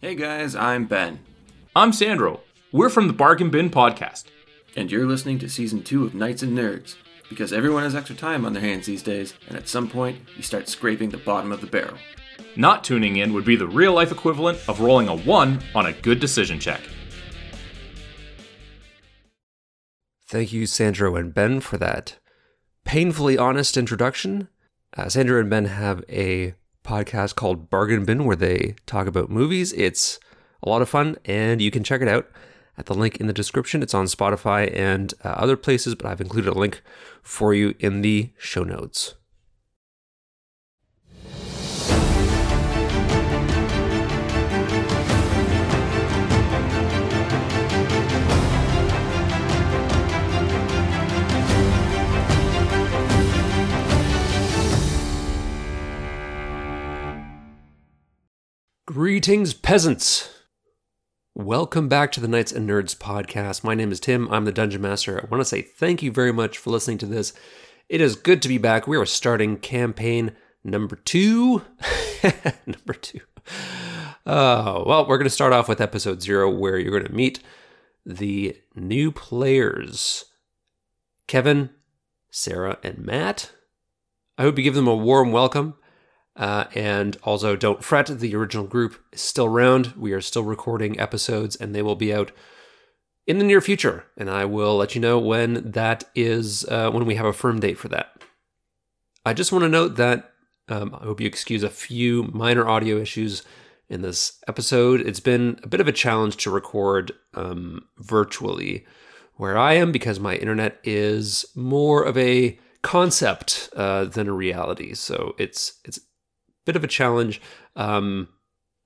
Hey guys, I'm Ben, I'm Sandro. We're from the Bargain Bin Podcast. and you're listening to season two of Knights and Nerds. Because everyone has extra time on their hands these days, and at some point, you start scraping the bottom of the barrel. Not tuning in would be the real life equivalent of rolling a 1 on a good decision check. Thank you, Sandro and Ben, for that painfully honest introduction. Uh, Sandro and Ben have a podcast called Bargain Bin where they talk about movies. It's a lot of fun, and you can check it out at the link in the description. It's on Spotify and uh, other places, but I've included a link for you in the show notes. Greetings, peasants! Welcome back to the Knights and Nerds podcast. My name is Tim. I'm the Dungeon Master. I want to say thank you very much for listening to this. It is good to be back. We are starting campaign number two. number two. Uh, well, we're going to start off with episode zero, where you're going to meet the new players Kevin, Sarah, and Matt. I hope you give them a warm welcome. Uh, and also, don't fret, the original group is still around. We are still recording episodes, and they will be out in the near future. And I will let you know when that is, uh, when we have a firm date for that. I just want to note that um, I hope you excuse a few minor audio issues in this episode. It's been a bit of a challenge to record um, virtually where I am because my internet is more of a concept uh, than a reality. So it's it's bit of a challenge. Um,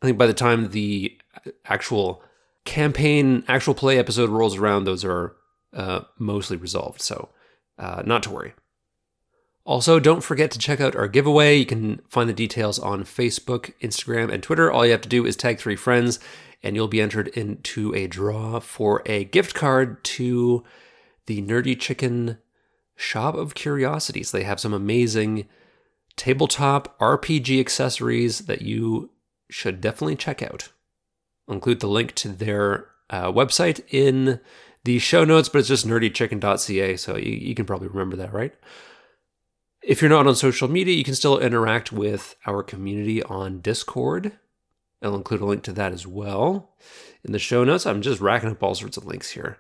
I think by the time the actual campaign, actual play episode rolls around, those are uh, mostly resolved. So, uh, not to worry. Also, don't forget to check out our giveaway. You can find the details on Facebook, Instagram, and Twitter. All you have to do is tag three friends, and you'll be entered into a draw for a gift card to the Nerdy Chicken Shop of Curiosities. They have some amazing tabletop RPG accessories that you should definitely check out. I'll include the link to their uh, website in the show notes, but it's just nerdychicken.ca, so you, you can probably remember that, right? If you're not on social media, you can still interact with our community on Discord. I'll include a link to that as well in the show notes. I'm just racking up all sorts of links here.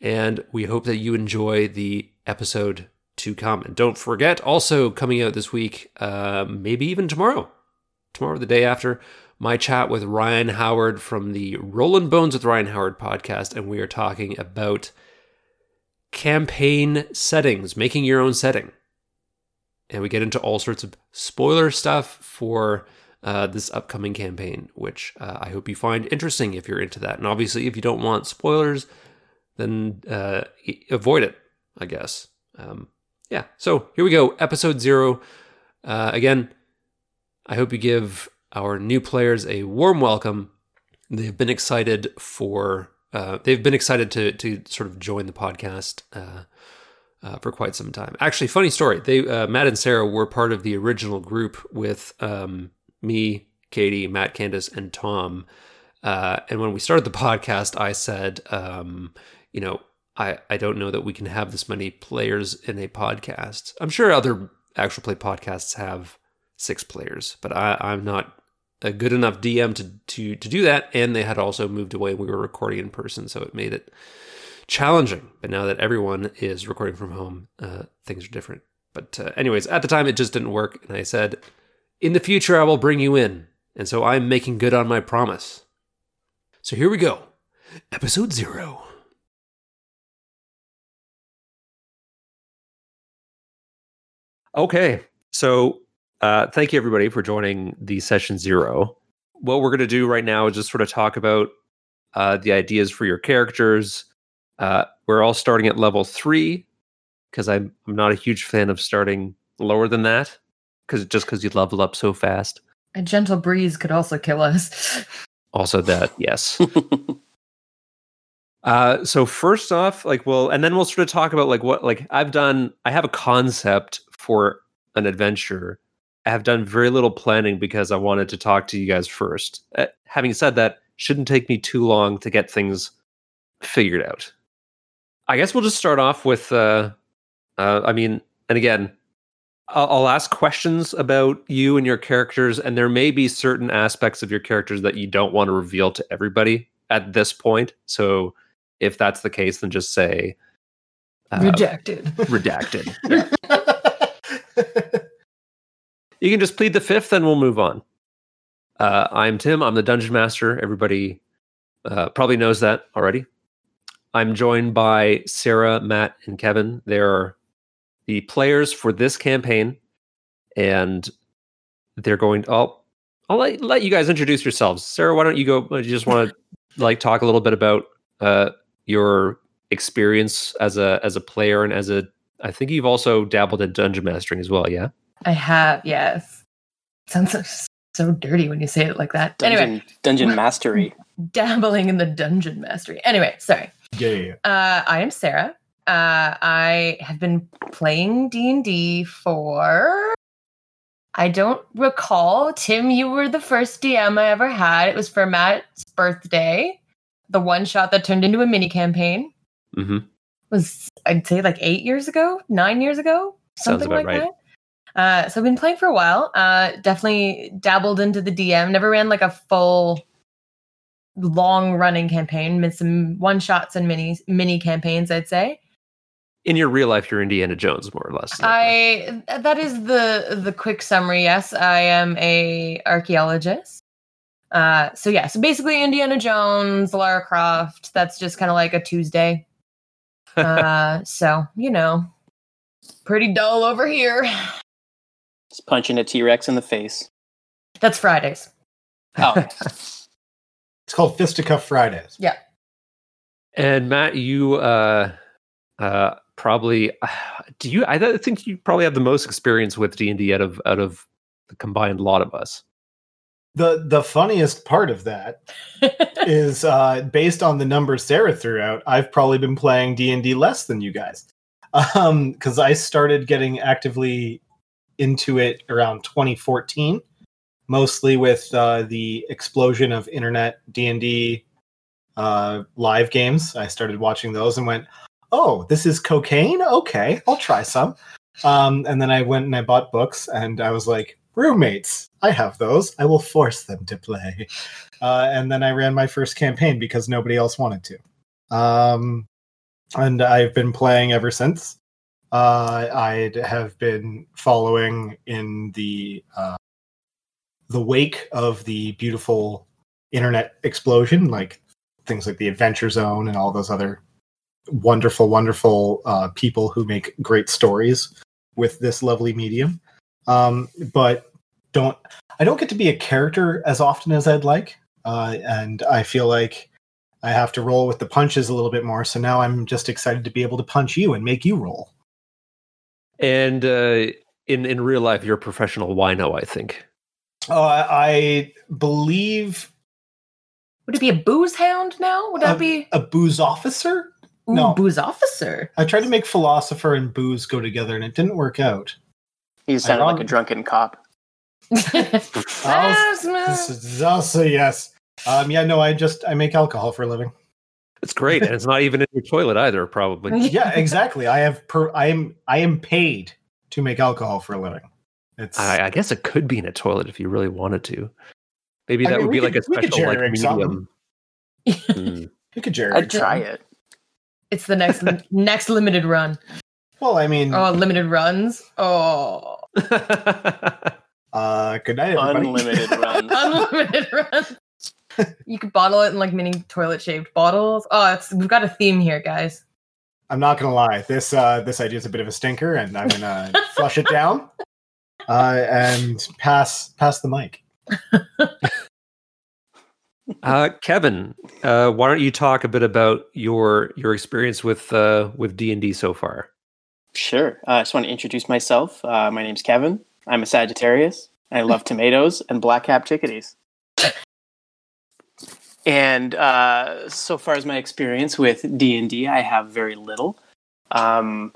And we hope that you enjoy the episode to come. And don't forget, also coming out this week, uh, maybe even tomorrow, tomorrow, the day after, my chat with Ryan Howard from the Roland Bones with Ryan Howard podcast. And we are talking about campaign settings, making your own setting. And we get into all sorts of spoiler stuff for uh, this upcoming campaign, which uh, I hope you find interesting if you're into that. And obviously, if you don't want spoilers, then uh, avoid it, I guess. Um, yeah, so here we go, episode zero. Uh, again, I hope you give our new players a warm welcome. They've been excited for uh, they've been excited to to sort of join the podcast uh, uh, for quite some time. Actually, funny story. They uh, Matt and Sarah were part of the original group with um, me, Katie, Matt, Candace, and Tom. Uh, and when we started the podcast, I said, um, you know, I, I don't know that we can have this many players in a podcast. I'm sure other actual play podcasts have six players, but I, I'm not a good enough DM to, to to do that. And they had also moved away. We were recording in person, so it made it challenging. But now that everyone is recording from home, uh, things are different. But uh, anyways, at the time it just didn't work, and I said, in the future I will bring you in. And so I'm making good on my promise. So here we go, episode zero. Okay. So uh, thank you everybody for joining the session zero. What we're going to do right now is just sort of talk about uh, the ideas for your characters. Uh, we're all starting at level three because I'm, I'm not a huge fan of starting lower than that because just because you level up so fast. A gentle breeze could also kill us. Also, that yes. Uh, so first off, like, well, and then we'll sort of talk about like what, like, I've done. I have a concept for an adventure I have done very little planning because I wanted to talk to you guys first. Uh, having said that, shouldn't take me too long to get things figured out. I guess we'll just start off with. Uh, uh, I mean, and again, I'll, I'll ask questions about you and your characters, and there may be certain aspects of your characters that you don't want to reveal to everybody at this point. So, if that's the case, then just say uh, Rejected. redacted. You can just plead the fifth, and we'll move on. Uh, I'm Tim. I'm the dungeon master. Everybody uh, probably knows that already. I'm joined by Sarah, Matt, and Kevin. They're the players for this campaign, and they're going. To, I'll I'll let, let you guys introduce yourselves. Sarah, why don't you go? You just want to like talk a little bit about uh, your experience as a as a player and as a. I think you've also dabbled in dungeon mastering as well. Yeah. I have, yes. Sounds so, so dirty when you say it like that. Dungeon, Anyway, dungeon mastery. dabbling in the dungeon mastery. Anyway, sorry. Yeah. Uh, I am Sarah. Uh, I have been playing D and D for. I don't recall. Tim, you were the first DM I ever had. It was for Matt's birthday. The one shot that turned into a mini campaign Mm-hmm. Was I'd say like eight years ago, nine years ago, something like right. that. Uh, so I've been playing for a while. Uh, definitely dabbled into the DM. Never ran like a full, long running campaign. Made some one shots and mini mini campaigns. I'd say. In your real life, you're Indiana Jones, more or less. is that correct? I that is the the quick summary. Yes, I am a archaeologist. Uh, so yeah, so basically Indiana Jones, Lara Croft. That's just kind of like a Tuesday. Uh, so you know, pretty dull over here. Just punching a T Rex in the face. That's Fridays. Oh, It's called Fisticuff Fridays. Yeah. And Matt, you uh, uh, probably do you? I think you probably have the most experience with D and D out of out of the combined lot of us. The the funniest part of that is uh, based on the numbers Sarah threw out. I've probably been playing D and D less than you guys, because I started getting actively into it around 2014, mostly with uh, the explosion of internet D and D uh, live games. I started watching those and went, "Oh, this is cocaine. Okay, I'll try some." Um, and then I went and I bought books, and I was like, "Roommates, I have those. I will force them to play." Uh, and then I ran my first campaign because nobody else wanted to. Um, and I've been playing ever since. Uh, I have been following in the uh, the wake of the beautiful internet explosion, like things like the Adventure Zone and all those other wonderful, wonderful uh, people who make great stories with this lovely medium. Um, but don't I don't get to be a character as often as I'd like, uh, and I feel like I have to roll with the punches a little bit more. So now I'm just excited to be able to punch you and make you roll. And uh, in in real life, you're a professional wino. I think. Uh, I believe Would it be a booze hound now? Would that Uh, be a booze officer. Ooh, no. booze officer? I tried to make philosopher and booze go together, and it didn't work out. he sounded like a drunken cop. Ah, smell. This is also yes. Um, yeah, no, I just I make alcohol for a living. It's great, and it's not even in your toilet either. Probably. Yeah, exactly. I have per I am I am paid to make alcohol for a living. It's I, I guess it could be in a toilet if you really wanted to. Maybe I that mean, would we be like a special like medium. Hmm. you could Jerry. I'd try it. It's the next next limited run. Well, I mean, Oh, limited runs. Oh, uh, good night, everybody. Unlimited runs. unlimited runs. You could bottle it in like mini toilet shaped bottles. Oh, it's we've got a theme here, guys. I'm not gonna lie. This uh, this idea is a bit of a stinker, and I'm gonna flush it down uh, and pass pass the mic. uh, Kevin, uh, why don't you talk a bit about your your experience with uh, with D and D so far? Sure. Uh, I just want to introduce myself. Uh, my name's Kevin. I'm a Sagittarius. I love tomatoes and black cap chickadees. And uh, so far as my experience with D and D, I have very little. Um,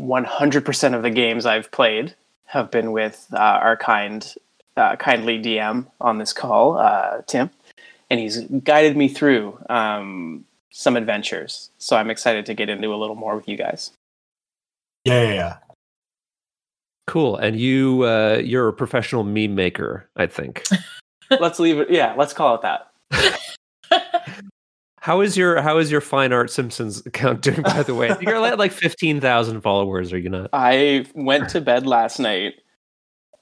100% of the games I've played have been with uh, our kind, uh, kindly DM on this call, uh, Tim, and he's guided me through um, some adventures. So I'm excited to get into a little more with you guys. Yeah, yeah, yeah. Cool. And you uh you're a professional meme maker, I think. let's leave it. Yeah, let's call it that. How is your how is your fine art Simpsons account doing by the way? You're at like 15,000 followers, are you not? I went to bed last night,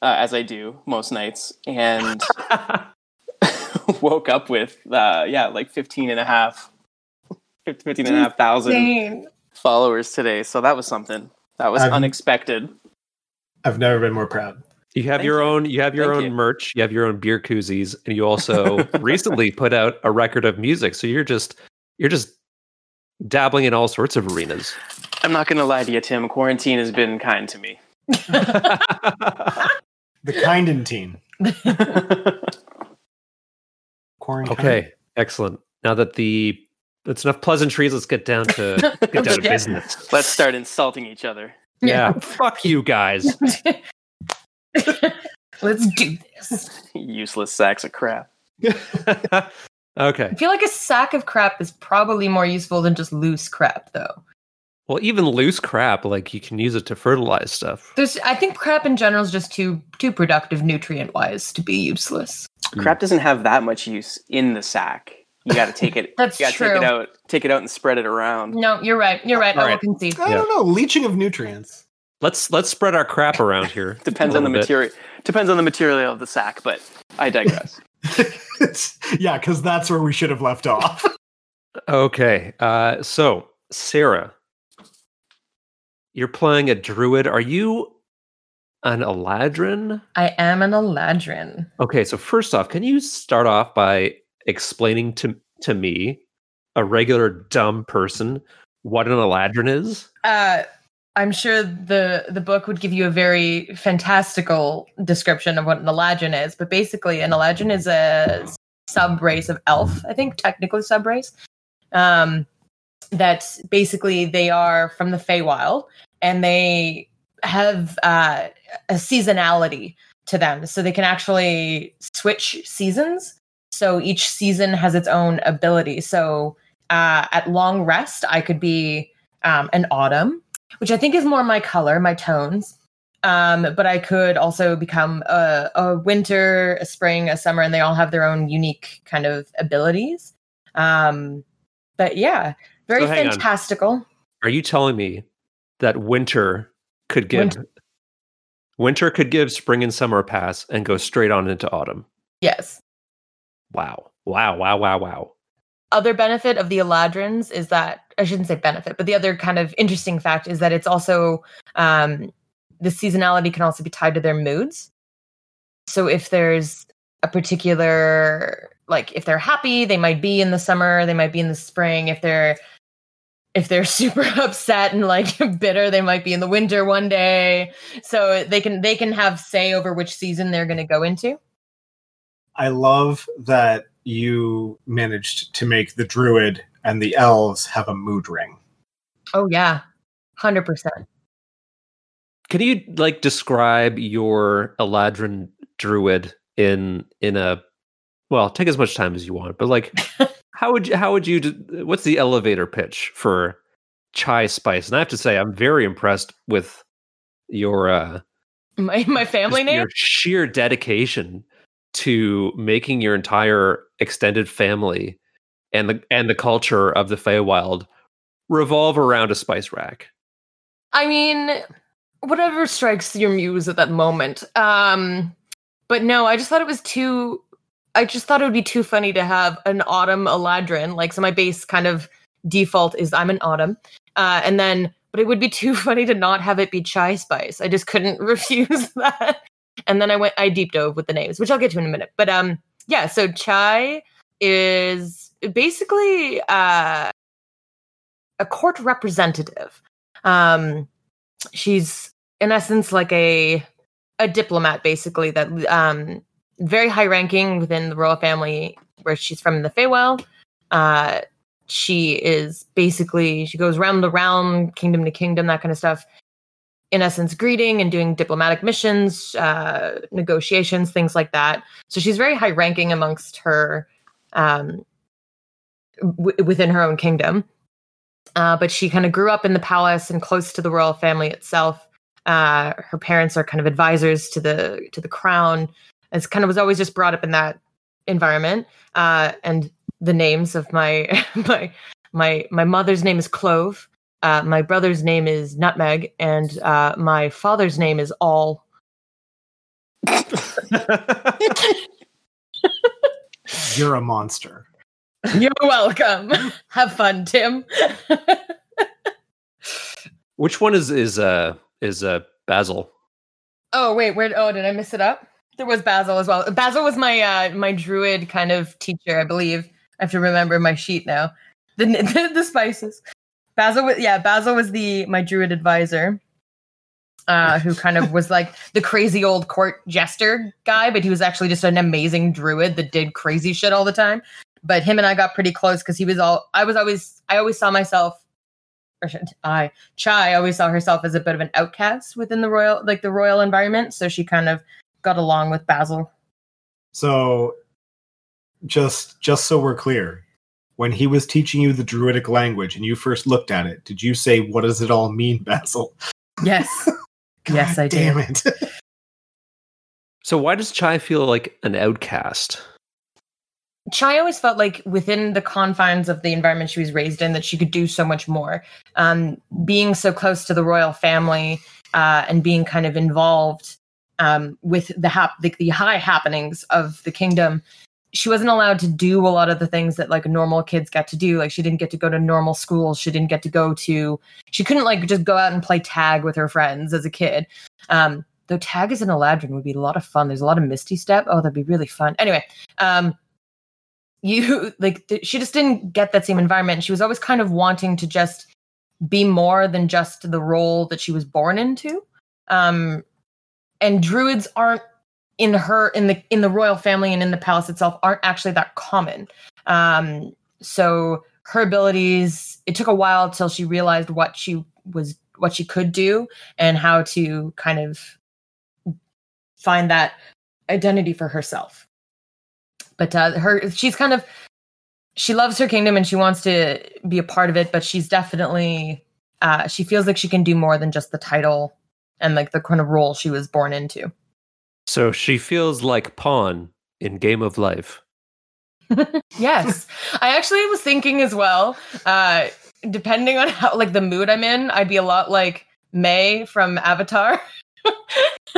uh, as I do most nights, and woke up with, uh, yeah, like 15 and a half, 15 and a half thousand Insane. followers today. So that was something. That was I've- unexpected. I've never been more proud. You have Thank your you. own you have your Thank own you. merch, you have your own beer koozies, and you also recently put out a record of music. So you're just you're just dabbling in all sorts of arenas. I'm not going to lie to you, Tim. Quarantine has been kind to me. The Kindentine. Quarantine. okay, excellent. Now that the that's enough pleasantries, let's get down to get down to business. Let's start insulting each other. Yeah, fuck you guys. Let's do this. Useless sacks of crap. okay. I feel like a sack of crap is probably more useful than just loose crap, though. Well, even loose crap, like you can use it to fertilize stuff. There's, I think crap in general is just too too productive nutrient wise to be useless. Crap doesn't have that much use in the sack. You got to take it. That's you gotta true. Take it out. Take it out and spread it around. No, you're right. You're right. All I will concede. I Yeah. don't know. Leaching of nutrients. Let's let's spread our crap around here. Depends on the bit. material. Depends on the material of the sack, but I digress. Yeah, because that's where we should have left off. Okay. Uh so Sarah, you're playing a druid. Are you an Eladrin? I am an Eladrin. Okay, so first off, can you start off by explaining to to me, a regular dumb person, what an Eladrin is? Uh, I'm sure the the book would give you a very fantastical description of what an Eladrin is, but basically, an Eladrin is a sub race of elf. I think technically sub race. Um, that basically they are from the Feywild, and they have uh, a seasonality to them, so they can actually switch seasons. So each season has its own ability. So uh, at long rest, I could be um, an autumn, which I think is more my color, my tones. Um, but I could also become a, a winter, a spring, a summer, and they all have their own unique kind of abilities. Um, but yeah, very So hang on. fantastical. Are you telling me that winter could give Winter- winter could give spring and summer a pass and go straight on into autumn? Yes. Wow. Wow, wow, wow, wow. other benefit of the Eladrins is that I shouldn't say benefit, but the other kind of interesting fact is that it's also um, the seasonality can also be tied to their moods. So if there's a particular like if they're happy, they might be in the summer, they might be in the spring. If they're if they're super upset and like bitter, they might be in the winter one day. So they can they can have say over which season they're going to go into. I love that you managed to make the druid and the elves have a mood ring. Oh yeah. 100%. Can you like describe your Eladrin druid in in a well, take as much time as you want, but like how would you how would you d- what's the elevator pitch for chai spice? And I have to say I'm very impressed with your uh My my family name? your sheer dedication to making your entire extended family and the and the culture of the Feywild revolve around a spice rack. I mean, whatever strikes your muse at that moment. Um, but no, I just thought it was too. I just thought it would be too funny to have an autumn Eladrin. Like, so my base kind of default is I'm an autumn, uh, and then, but it would be too funny to not have it be chai spice. I just couldn't refuse that. And then I went, I deep dove with the names, which I'll get to in a minute. But um, yeah. So chai is basically uh, a court representative. Um, she's in essence like a a diplomat, basically that um very high ranking within the royal family where she's from in the Feywild. Uh, she is basically she goes round the realm, kingdom to kingdom, that kind of stuff, in essence, greeting and doing diplomatic missions, uh, negotiations, things like that. So she's very high ranking amongst her um, w- within her own kingdom. Uh, but she kind of grew up in the palace and close to the royal family itself. Uh, her parents are kind of advisors to the to the crown. It's kind of was always just brought up in that environment. Uh, and the names of my my my my mother's name is Clove. Uh, my brother's name is Nutmeg, and uh, my father's name is All. You're a monster. You're welcome. Have fun, Tim. Which one is is uh is uh Basil? oh wait, where? Oh, did I miss it up? There was Basil as well. Basil was my uh, my druid kind of teacher, I believe. I have to remember my sheet now. The the, the spices. Basil was yeah. Basil was the my druid advisor. Uh, who kind of was like the crazy old court jester guy, but he was actually just an amazing druid that did crazy shit all the time. But him and I got pretty close because he was all I was always I always saw myself or should I Chai always saw herself as a bit of an outcast within the royal like the royal environment. So she kind of got along with Basil. So, just just so we're clear, when he was teaching you the Druidic language and you first looked at it, did you say, "What does it all mean, Basil"? Yes. Yes, God I did. damn it! So why does Chai feel like an outcast? Chai always felt like within the confines of the environment she was raised in that she could do so much more. Um, being so close to the royal family uh, and being kind of involved um, with the, hap- the the high happenings of the kingdom, she wasn't allowed to do a lot of the things that like normal kids get to do. Like she didn't get to go to normal schools. She didn't get to go to. She couldn't like just go out and play tag with her friends as a kid. Um, though tag as an Eladrin would be a lot of fun. There's a lot of Misty Step. Oh, that'd be really fun. Anyway, um, you like th- she just didn't get that same environment. She was always kind of wanting to just be more than just the role that she was born into. Um, and druids aren't in her in the in the royal family and in the palace itself aren't actually that common. Um, so her abilities it took a while till she realized what she was what she could do and how to kind of find that identity for herself but uh, her she's kind of she loves her kingdom and she wants to be a part of it but she's definitely uh, she feels like she can do more than just the title and like the kind of role she was born into So she feels like Pawn in Game of Life. yes i actually was thinking as well uh depending on how like the mood i'm in i'd be a lot like Mai from avatar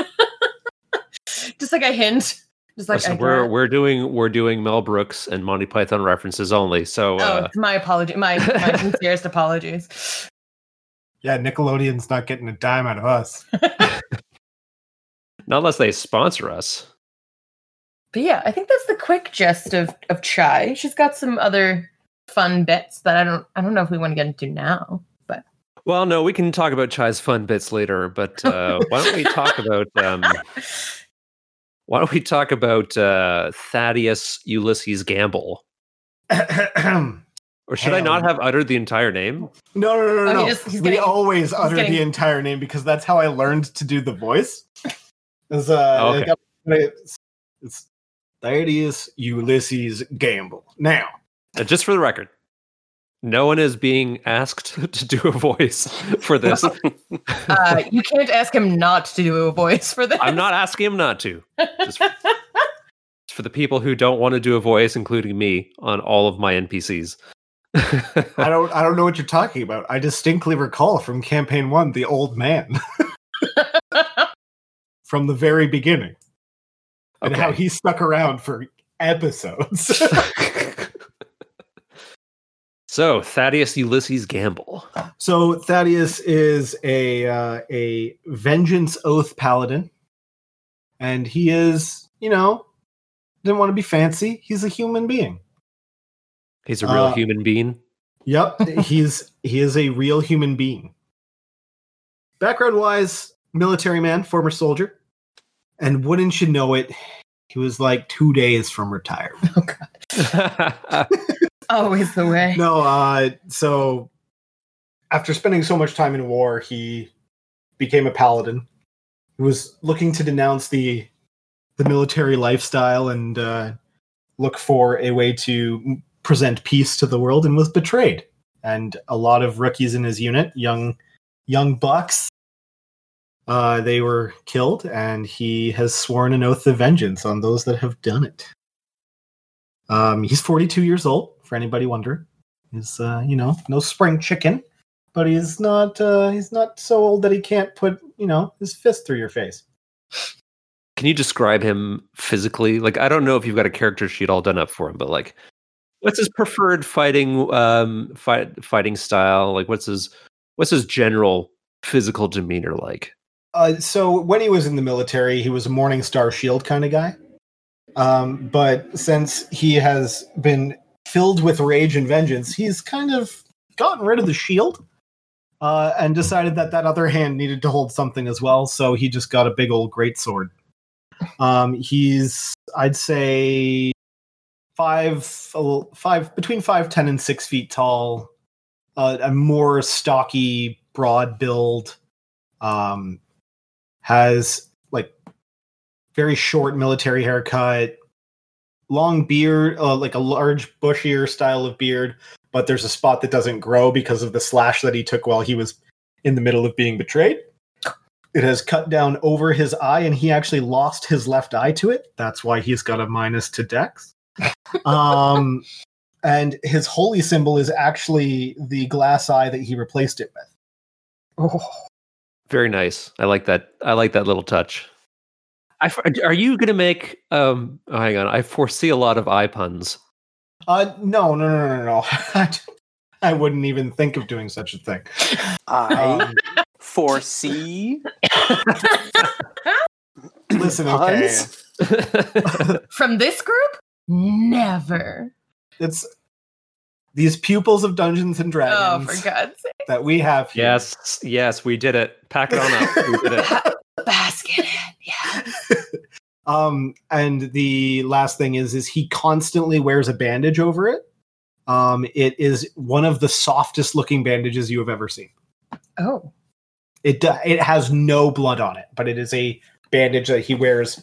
just like a hint just like Listen, I we're we're doing we're doing Mel Brooks and Monty Python references only. So oh uh, my apology my, my sincerest apologies yeah, Nickelodeon's not getting a dime out of us. Not unless they sponsor us. But yeah, I think that's the quick gist of of Chai. She's got some other fun bits that I don't I don't know if we want to get into now. But Well, no, we can talk about Chai's fun bits later, but uh, why don't we talk about um, why don't we talk about uh, Thaddeus Ulysses Gamble? Or should I not have uttered the entire name? no, no, no, Oh, he no. just- he's we getting- always utter getting- the entire name because that's how I learned to do the voice. Is uh, Oh, okay. it's, it's Thaddeus Ulysses Gamble. Now, Uh, just for the record, no one is being asked to do a voice for this. uh, you can't ask him not to do a voice for this. I'm not asking him not to. Just for, just for the people who don't want to do a voice, including me, on all of my NPCs. I don't, I don't know what you're talking about. I distinctly recall from campaign one the old man from the very beginning and how he stuck around for episodes. so Thaddeus Ulysses Gamble. So Thaddeus is a uh, a vengeance oath paladin, and he is, you know, didn't want to be fancy. He's a human being. He's a real Uh, human being. Yep, he's he is a real human being. Background wise, military man, former soldier, and wouldn't you know it, he was like two days from retirement. oh god, always the way. No, uh, so after spending so much time in war, he became a paladin. He was looking to denounce the the military lifestyle and uh, look for a way to present peace to the world, and was betrayed. And a lot of rookies in his unit, young young bucks, uh, they were killed, and he has sworn an oath of vengeance on those that have done it. Um, he's 42 years old, for anybody wondering. He's, uh, you know, no spring chicken, but he's not, uh, he's not so old that he can't put, you know, his fist through your face. Can you describe him physically? Like, I don't know if you've got a character sheet all done up for him, but like, what's his preferred fighting um fight fighting style? Like, what's his what's his general physical demeanor like? Uh, so when he was in the military, he was a Morning Star Shield kind of guy. Um, but since he has been filled with rage and vengeance, he's kind of gotten rid of the shield uh, and decided that that other hand needed to hold something as well. So he just got a big old great sword. Um, he's, I'd say, five, five between five ten and six feet tall. Uh, a more stocky, broad build. Um, has like very short military haircut, long beard, uh, like a large bushier style of beard, but there's a spot that doesn't grow because of the slash that he took while he was in the middle of being betrayed. It has cut down over his eye, and he actually lost his left eye to it. That's why he's got a minus to dex. um, and his holy symbol is actually the glass eye that he replaced it with. Oh, Very nice. I like that. I like that little touch. I, f- are you going to make? Um, oh, hang on. I foresee a lot of eye puns. Uh, no, no, no, no, no. I, I wouldn't even think of doing such a thing. I Um, foresee listen, okay, puns. From this group? Never. it's these pupils of Dungeons and Oh, Dragons for God's sake. that we have here. yes, yes, we did it. Pack it on up. We did it. Basket it. Yeah. Um, and the last thing is, is he constantly wears a bandage over it. Um, it is one of the softest looking bandages you have ever seen. Oh. It do- it has no blood on it, but it is a bandage that he wears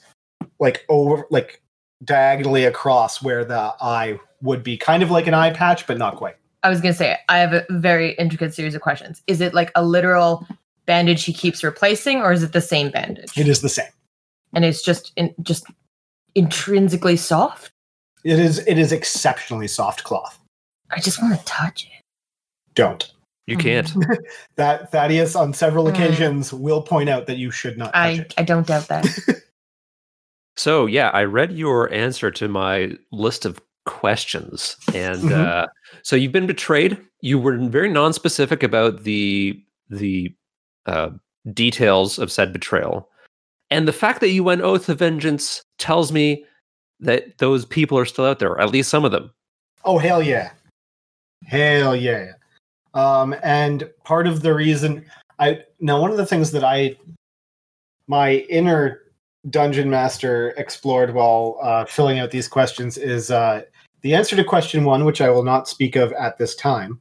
like over like diagonally across where the eye would be, kind of like an eye patch, but not quite. I was gonna say I have a very intricate series of questions. Is it like a literal bandage he keeps replacing, or is it the same bandage? It is the same. and it's just in, just intrinsically soft. It is it is exceptionally soft cloth. I just want to touch it. Don't. You can't. That Thaddeus on several Mm. occasions will point out that you should not touch I it. I don't doubt that. So yeah, I read your answer to my list of questions, and Mhm. uh, so you've been betrayed. You were very non-specific about the the uh, details of said betrayal, and the fact that you went oath of vengeance tells me that those people are still out there, or at least some of them. Oh hell yeah. Hell yeah. Um and part of the reason I now one of the things that I my inner dungeon master explored while uh, filling out these questions is uh, the answer to question one, which I will not speak of at this time.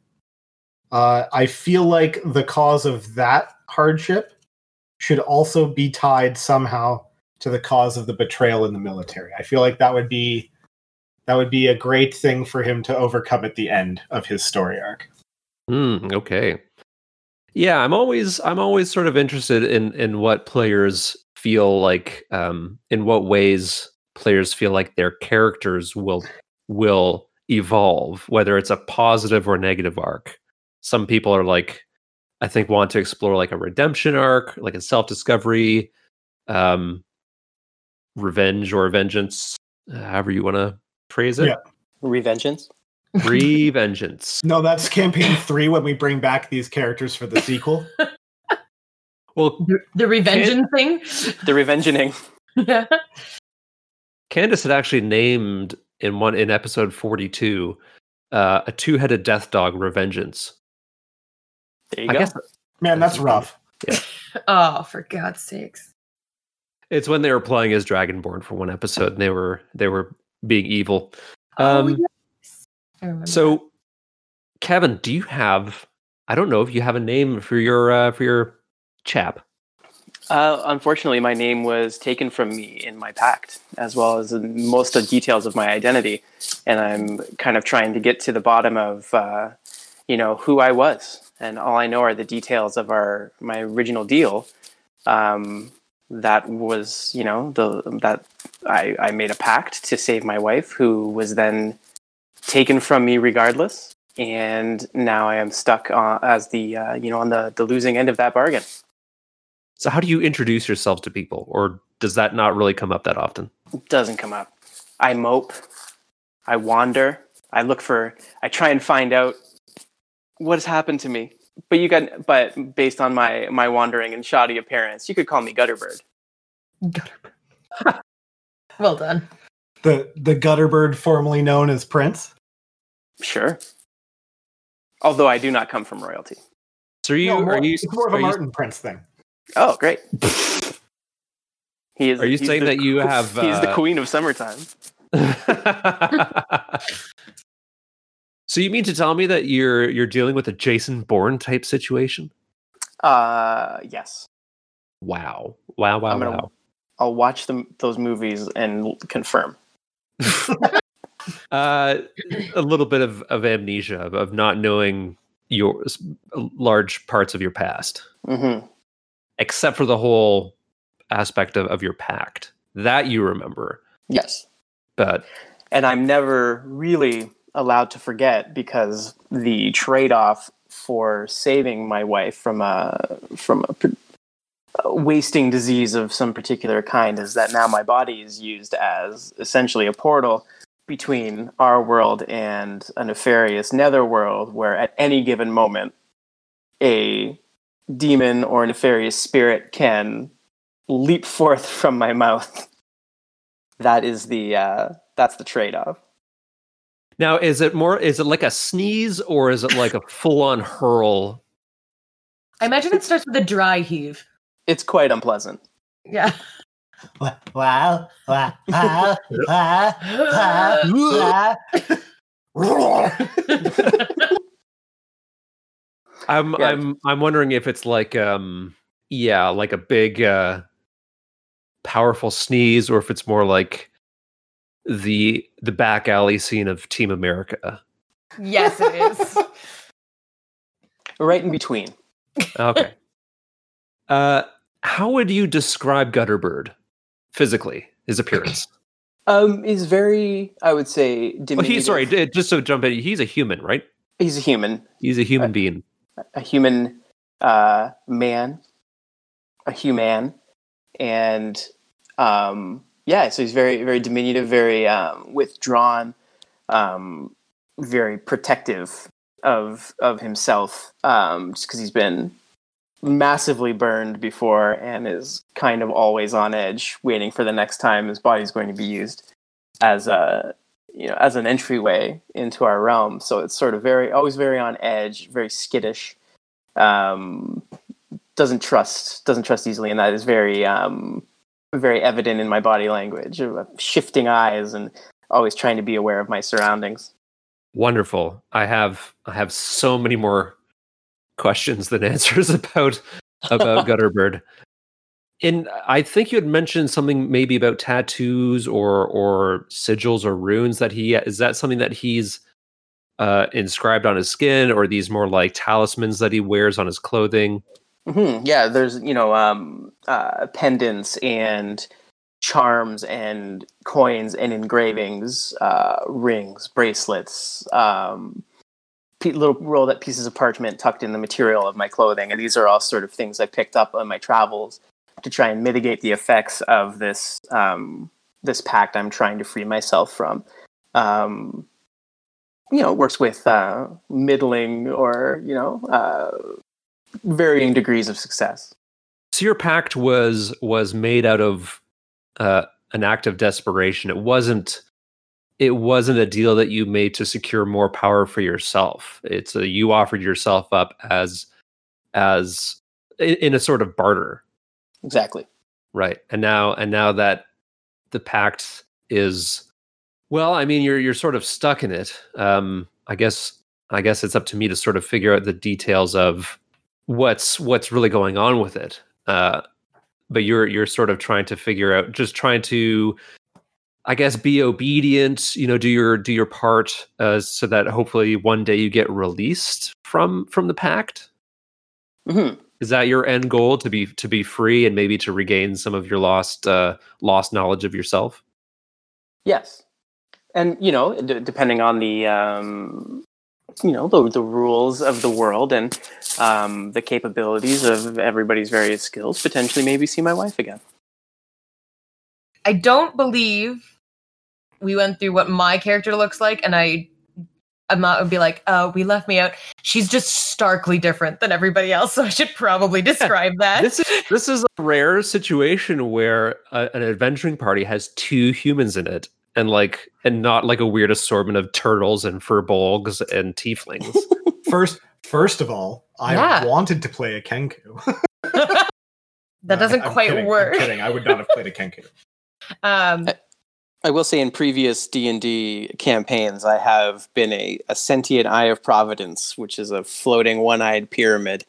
Uh, I feel like the cause of that hardship should also be tied somehow to the cause of the betrayal in the military. I feel like that would be that would be a great thing for him to overcome at the end of his story arc. Hmm. okay. Yeah, I'm always I'm always sort of interested in in what players feel like, um, in what ways players feel like their characters will will evolve, whether it's a positive or negative arc. Some people are like, I think, want to explore like a redemption arc, like a self discovery, um, revenge or vengeance, however you want to phrase it. Yeah. Revengeance. Revengeance. No, that's campaign three when we bring back these characters for the sequel. Well, The, the revengeance thing. The revengeing. Yeah. Candace had actually named in one in episode 42 uh, a two-headed death dog revengeance. There you I go. guess Man, that's rough. Oh, for God's sakes. it's when they were playing as Dragonborn for one episode and they were they were being evil. Oh, Um, yes. I remember. So Kevin, do you have I don't know if you have a name for your uh, for your chap. Uh, unfortunately, my name was taken from me in my pact, as well as most of the details of my identity, and I'm kind of trying to get to the bottom of, uh, you know, who I was. And all I know are the details of our my original deal. Um, that was, you know, the that I, I made a pact to save my wife, who was then taken from me regardless, and now I am stuck uh, as the uh, you know on the the losing end of that bargain. So, how do you introduce yourself to people, or does that not really come up that often? It doesn't come up. I mope. I wander. I look for. I try and find out what has happened to me. But you got. But based on my my wandering and shoddy appearance, you could call me Gutterbird. Gutterbird. Well done. The the Gutterbird, formerly known as Prince. Sure. Although I do not come from royalty. So, are you No, more- are you it's more of are a you- Martin Prince thing. Oh, great. He is. Are you saying the- that you have, He's the uh, queen of summertime. so you mean to tell me that you're you're dealing with a Jason Bourne type situation? Uh, yes. Wow! Wow! Wow! I'm gonna- Wow! I'll watch them those movies and confirm. uh, a little bit of, of amnesia of, of not knowing your large parts of your past, hmm except for the whole aspect of, of your pact that you remember. Yes. But and I'm never really allowed to forget because the trade-off for saving my wife from a from a wasting disease of some particular kind is that now my body is used as essentially a portal between our world and a nefarious netherworld where at any given moment a demon or nefarious spirit can leap forth from my mouth that is the uh, that's the trade-off now, is it more? Is it like a sneeze or is it like a full on hurl? I imagine it starts with a dry heave. it's quite unpleasant Yeah. Wow! Wow! Wow! Wow! wow, wow. I'm Yeah. I'm I'm wondering if it's like um yeah like a big uh powerful sneeze or if it's more like the the back alley scene of Team America. yes, it is. right in between Okay. uh, how would you describe Gutterbird physically? His appearance. um he's very i would say well, he's sorry. d- Just to jump in, he's a human, right? he's a human He's a human Uh, being. A human uh, man, a human, and um, yeah, so he's very, very diminutive, very um, withdrawn, um, very protective of of himself, um, just because he's been massively burned before and is kind of always on edge, waiting for the next time his body's going to be used as a you know as an entryway into our realm. So it's sort of very always very on edge, very skittish um, doesn't trust doesn't trust easily, and that is very um, very evident in my body language, shifting eyes, and always trying to be aware of my surroundings. Wonderful. I have I have so many more questions than answers about about Gutterbird. And I think you had mentioned something maybe about tattoos or or sigils or runes that he is that something that he's uh, inscribed on his skin or these more like talismans that he wears on his clothing. hmm Yeah, there's you know um, uh, pendants and charms and coins and engravings, uh, rings, bracelets, um, little rolled up pieces of parchment tucked in the material of my clothing, and these are all sort of things I picked up on my travels to try and mitigate the effects of this um, this pact I'm trying to free myself from. Um, you know, works with uh, middling or you know uh, varying degrees of success. So your pact was was made out of uh, an act of desperation. It wasn't it wasn't a deal that you made to secure more power for yourself. It's a you offered yourself up as as in, in a sort of barter, Exactly. right? And now and now that the pact is well, I mean you're you're sort of stuck in it. Um I guess I guess it's up to me to sort of figure out the details of what's what's really going on with it. Uh but you're you're sort of trying to figure out, just trying to, I guess, be obedient. You know, do your do your part, uh, so that hopefully one day you get released from from the pact. hmm Is that your end goal to be to be free and maybe to regain some of your lost uh, lost knowledge of yourself? Yes, and you know, d- depending on the um, you know the the rules of the world and um, the capabilities of everybody's various skills, potentially maybe see my wife again. I don't believe we went through what my character looks like, and I, I'm not would be like, oh, we left me out. She's just starkly different than everybody else, so I should probably describe that. this is this is a rare situation where uh, an adventuring party has two humans in it and like and not like a weird assortment of turtles and furbolgs and tieflings First, first of all, I Yeah. wanted to play a Kenku. that doesn't I'm quite kidding, I'm work. kidding. I would not have played a Kenku. Um, I will say in previous D and D campaigns, I have been a, a sentient eye of providence, which is a floating one-eyed pyramid,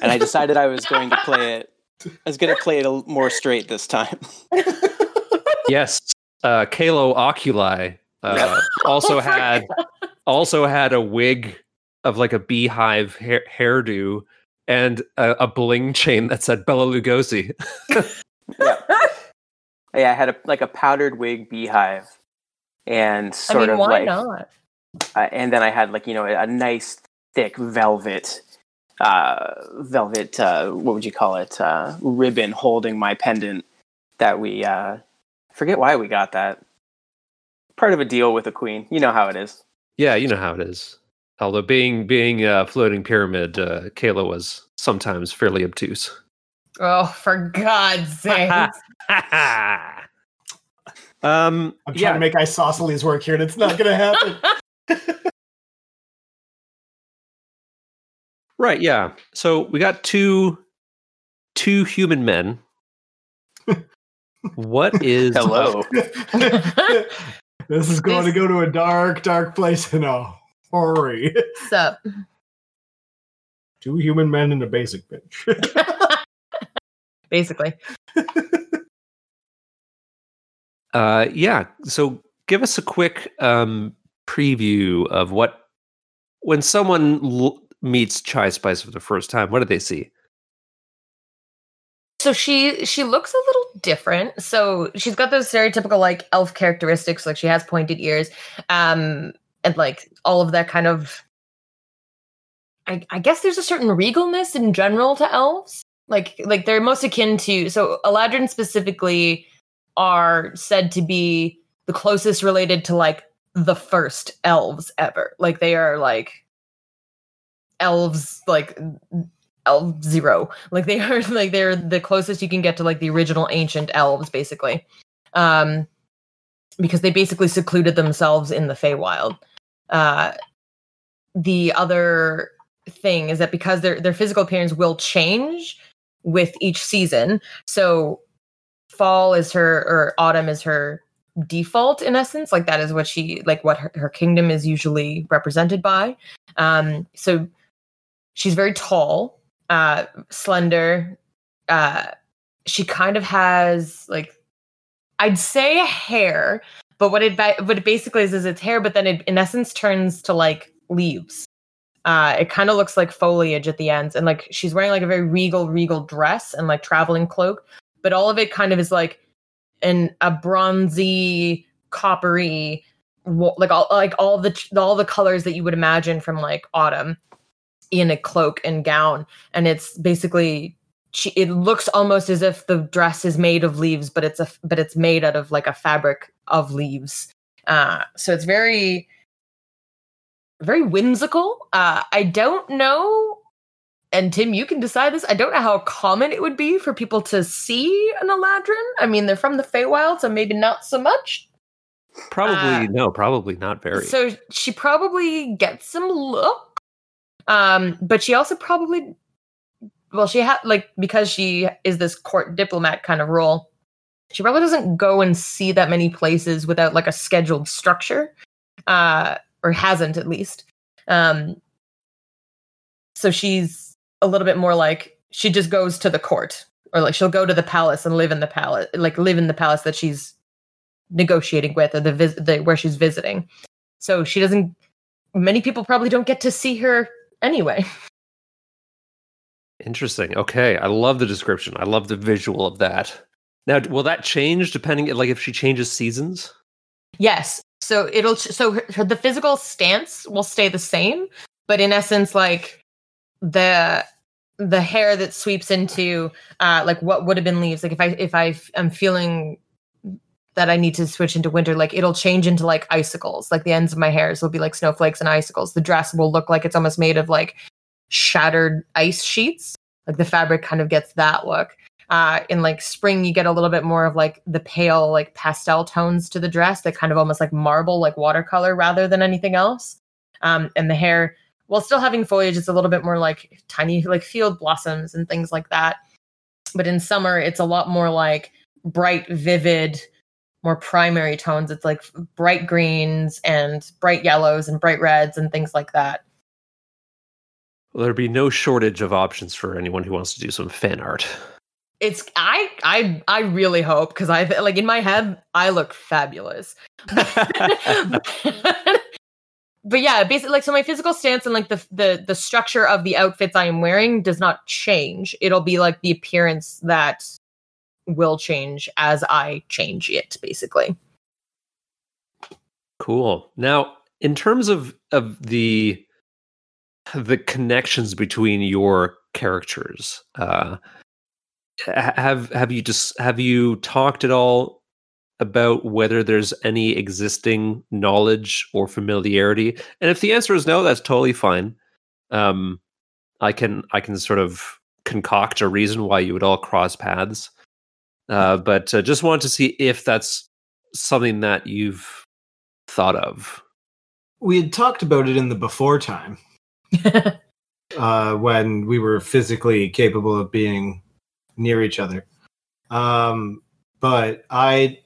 and I decided I was going to play it. I was going to play it a l- more straight this time. yes uh kalo oculi uh, also Oh my had also had a wig of like a beehive hair- hairdo and a, a bling chain that said Bela Lugosi yeah. Yeah, I had a like a powdered wig beehive, and sort I mean, of why like, not? uh, and then I had like you know a nice thick velvet, uh, velvet. Uh, what would you call it? Uh, ribbon holding my pendant that we. Uh, forget why we got that. Part of a deal with the queen. You know how it is. yeah you know how it is although being being a floating pyramid uh kayla was sometimes fairly obtuse Oh, for God's sake! um I'm trying yeah to make isosceles work here, and it's not going to happen. Right, yeah. So we got two two human men. what is Hello. this is going to go to a dark, dark place in a hurry. up? Two human men and a basic bitch. Basically, uh yeah, so give us a quick um preview of what when someone l- meets Chai Spice for the first time, what do they see? so she she looks a little different. So she's got those stereotypical like elf characteristics, like she has pointed ears, um, and like all of that kind of. I, I guess there's a certain regalness in general to elves. Like like they're most akin to so Eladrin specifically are said to be the closest related to like the first elves ever. Like they are like elves like elf zero. Like they are like they're the closest you can get to like the original ancient elves, basically. Um because they basically secluded themselves in the Feywild. Uh the other thing is that because their their physical appearance will change with each season. So fall is her or autumn is her default in essence. Like that is what she like what her, her kingdom is usually represented by. Um so she's very tall uh slender uh she kind of has like i'd say hair but what it what it basically is is it's hair but then it in essence turns to like leaves uh it kind of looks like foliage at the ends and like she's wearing like a very regal regal dress and like traveling cloak but all of it kind of is like in a bronzy coppery like all like all the all the colors that you would imagine from like autumn in a cloak and gown and it's basically she, it looks almost as if the dress is made of leaves but it's a but it's made out of like a fabric of leaves. Uh so it's very very whimsical uh i don't know and Tim, you can decide this. I don't know how common it would be for people to see an Eladrin. I mean, they're from the Feywild, so maybe not so much. Probably Uh, no, probably not very. So she probably gets some look. Um, but she also probably well, she had like because she is this court diplomat kind of role, she probably doesn't go and see that many places without like a scheduled structure. Uh, or hasn't at least. Um so she's a little bit more like she just goes to the court or like she'll go to the palace and live in the palace, like live in the palace that she's negotiating with or the, vis- the where she's visiting. So she doesn't. Many people probably don't get to see her anyway. Interesting. Okay, I love the description. I love the visual of that. Now, will that change depending, like, if she changes seasons? Yes. So it'll so her, the physical stance will stay the same, but in essence, like the the hair that sweeps into uh like what would have been leaves. Like if I if I am feeling that I need to switch into winter, like it'll change into like icicles. Like the ends of my hairs will be like snowflakes and icicles. The dress will look like it's almost made of like shattered ice sheets. Like the fabric kind of gets that look. Uh, in like spring, you get a little bit more of like the pale, like pastel tones to the dress that kind of almost like marble, like watercolor rather than anything else. Um, and the hair, while still having foliage, it's a little bit more like tiny, like field blossoms and things like that. But in summer, it's a lot more like bright, vivid, more primary tones. It's like bright greens and bright yellows and bright reds and things like that. Well, there'd be no shortage of options for anyone who wants to do some fan art. It's I I I really hope because I like in my head I look fabulous. but yeah, basically like so my physical stance and like the the the structure of the outfits I am wearing does not change. It'll be like the appearance that will change as I change it basically. Cool. Now, in terms of of the the connections between your characters uh have have you just have you talked at all about whether there's any existing knowledge or familiarity? And if the answer is no that's totally fine. Um i can i can sort of concoct a reason why you would all cross paths. Uh but uh, just want to see if that's something that you've thought of. We had talked about it in the before time. Uh, when we were physically capable of being near each other. Um, but I,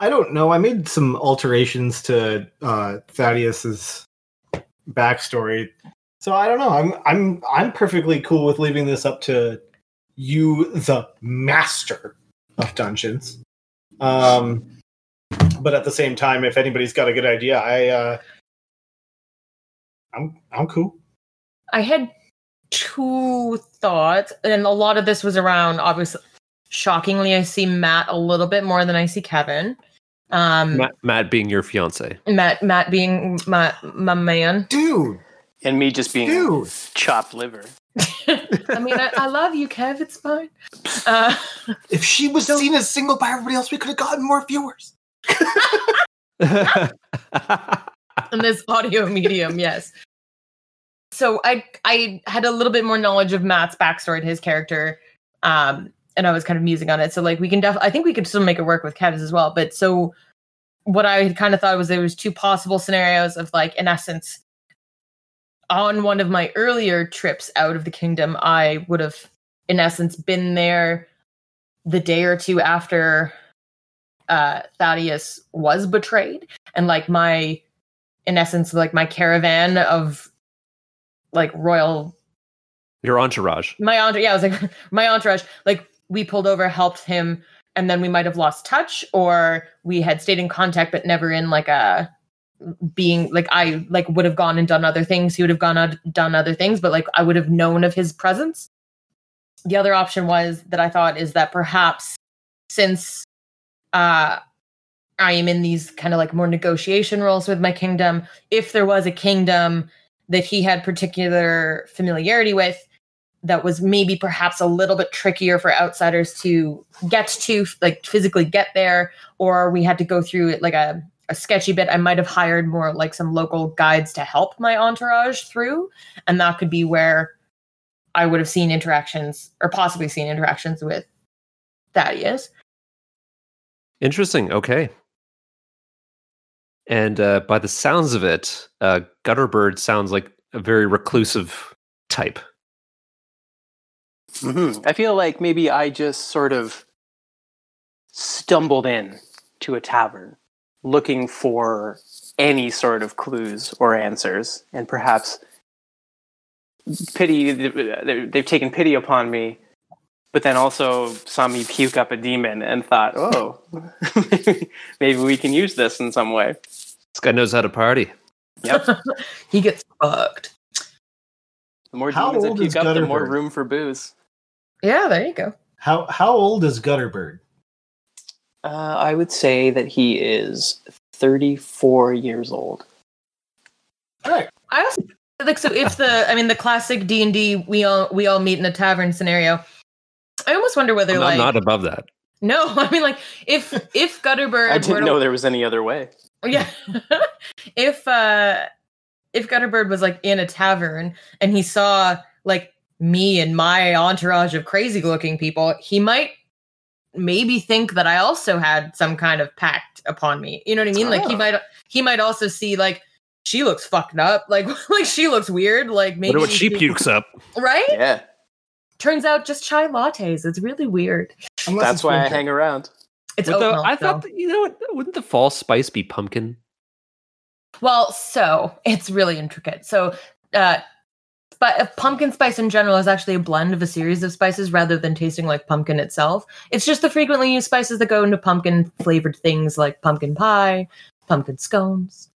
I don't know. I made some alterations to uh, Thaddeus's backstory, so I don't know. I'm I'm I'm perfectly cool with leaving this up to you, the master of dungeons. Um, but at the same time, if anybody's got a good idea, I, uh, I'm I'm cool. I had two thoughts, and a lot of this was around obviously. Shockingly, I see Matt a little bit more than I see Kevin. Um, matt, matt being your fiance Matt, Matt being my my man. Dude, and me just being Dude. chopped liver. I mean, I, I love you, Kev. It's fine. Uh, if she was Don't- seen as single by everybody else, we could have gotten more viewers. in this audio medium, yes. So I I had a little bit more knowledge of Matt's backstory to his character, um, and I was kind of musing on it. So like we can def I think we could still make it work with Kev's as well. But so what I had kind of thought was there was two possible scenarios of like in essence on one of my earlier trips out of the kingdom, I would have in essence been there the day or two after uh Thaddeus was betrayed and like my in essence like my caravan of like royal your entourage. My entourage yeah i was like my entourage like we pulled over helped him and then we might have lost touch or we had stayed in contact but never in like a being like i like would have gone and done other things he would have gone out done other things but like i would have known of his presence. The other option was that i thought is that perhaps since uh i am in these kind of like more negotiation roles with my kingdom if there was a kingdom that he had particular familiarity with that was maybe perhaps a little bit trickier for outsiders to get to like physically get there or we had to go through it like a, a sketchy bit i might have hired more like some local guides to help my entourage through and that could be where i would have seen interactions or possibly seen interactions with thaddeus Interesting. Okay. And uh, by the sounds of it, uh, Gutterbird sounds like a very reclusive type. hmm I feel like maybe I just sort of stumbled in to a tavern looking for any sort of clues or answers, and perhaps pity they've taken pity upon me but then also saw me puke up a demon and thought, oh, maybe we can use this in some way. This guy knows how to party. Yep. he gets fucked. The more How demons I old puke up, the more room for booze. Yeah, there you go. How how old is Gutterbird? Uh, I would say that he is 34 years old. All right. I also like so if the I mean the classic D and D we all we all meet in a tavern scenario. I almost wonder whether I'm like not above that. no, I mean like if if Gutterbird I didn't to- know there was any other way. Yeah. if uh if Gutterbird was like in a tavern and he saw like me and my entourage of crazy looking people, he might maybe think that I also had some kind of pact upon me. You know what I mean? Like he Oh. might he might also see like she looks fucked up. Like like she looks weird. Like maybe Wonder what she he- pukes up. Right? Yeah, Turns out just chai lattes. It's really weird. Unless that's it's why I winter. hang around. It's Would the- milk, I thought that, you know what? Wouldn't the fall spice be pumpkin? Well, so it's really intricate. So, uh, but uh, pumpkin spice in general is actually a blend of a series of spices rather than tasting like pumpkin itself. It's just the frequently used spices that go into pumpkin flavored things like pumpkin pie, pumpkin scones,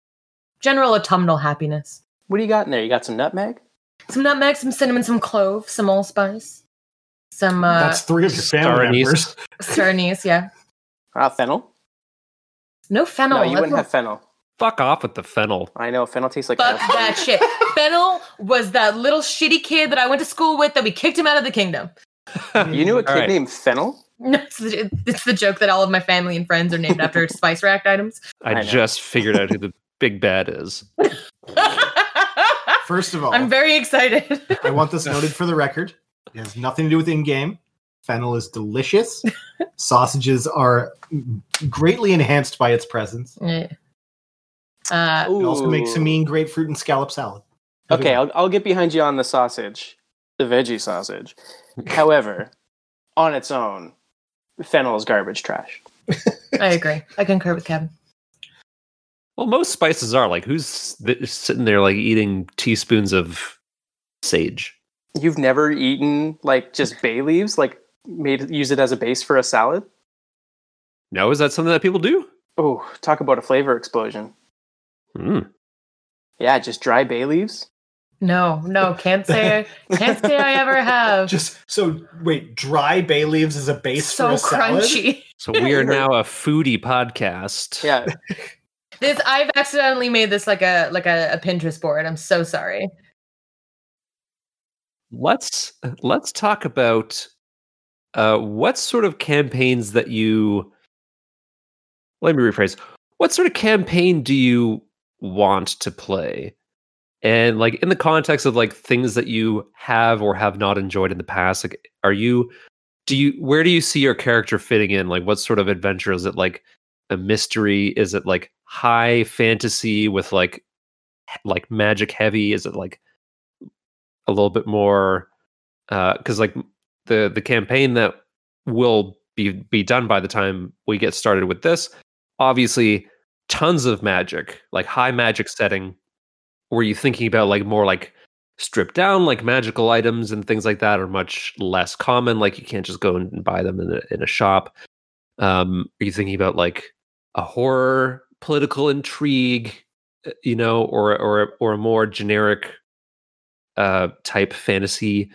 general autumnal happiness. What do you got in there? You got some nutmeg? Some nutmeg, some cinnamon, some clove, some allspice, some uh, That's three of your Star family anise. members. star anise. Yeah, Ah, fennel? no fennel. no, you That's wouldn't not- have fennel. Fuck off with the fennel. I know fennel tastes like Fuck that shit. Fennel was that little shitty kid that I went to school with that we kicked him out of the kingdom. You knew a kid All right. named Fennel? No, it's the, it's the joke that all of my family and friends are named after spice rack items. I, I just figured out who the big bad is. First of all, I'm very excited. I want this noted for the record. It has nothing to do with in-game. Fennel is delicious. Sausages are greatly enhanced by its presence. Yeah. uh, It also makes a Ooh. mean grapefruit and scallop salad. Okay, I'll, I'll get behind you on the sausage, the veggie sausage. However, on its own, fennel is garbage trash. I agree. I concur with Kevin. Well, most spices are like who's th- sitting there like eating teaspoons of sage. You've never eaten like just bay leaves, like made use it as a base for a salad? No, is that something that people do? Oh, talk about a flavor explosion. Mm. Yeah, just dry bay leaves. No, no, can't say can't say I ever have. Just so wait, dry bay leaves as a base so for a salad. crunchy. So we are now a foodie podcast. Yeah, This I've accidentally made this like a like a, a Pinterest board. I'm so sorry. Let's let's talk about uh, what sort of campaigns that you. Let me rephrase. What sort of campaign do you want to play? And like in the context of like things that you have or have not enjoyed in the past, like are you do you where do you see your character fitting in? Like what sort of adventure is it like a mystery? Is it like high fantasy with like like magic heavy? Is it like a little bit more because like the the campaign that will be be done by the time we get started with this obviously tons of magic like high magic setting. Were you thinking about like more like stripped down like magical items and things like that are much less common? Like you can't just go and buy them in a, in a shop. Um are you thinking about like a horror political intrigue uh, you know or or or a more generic uh type fantasy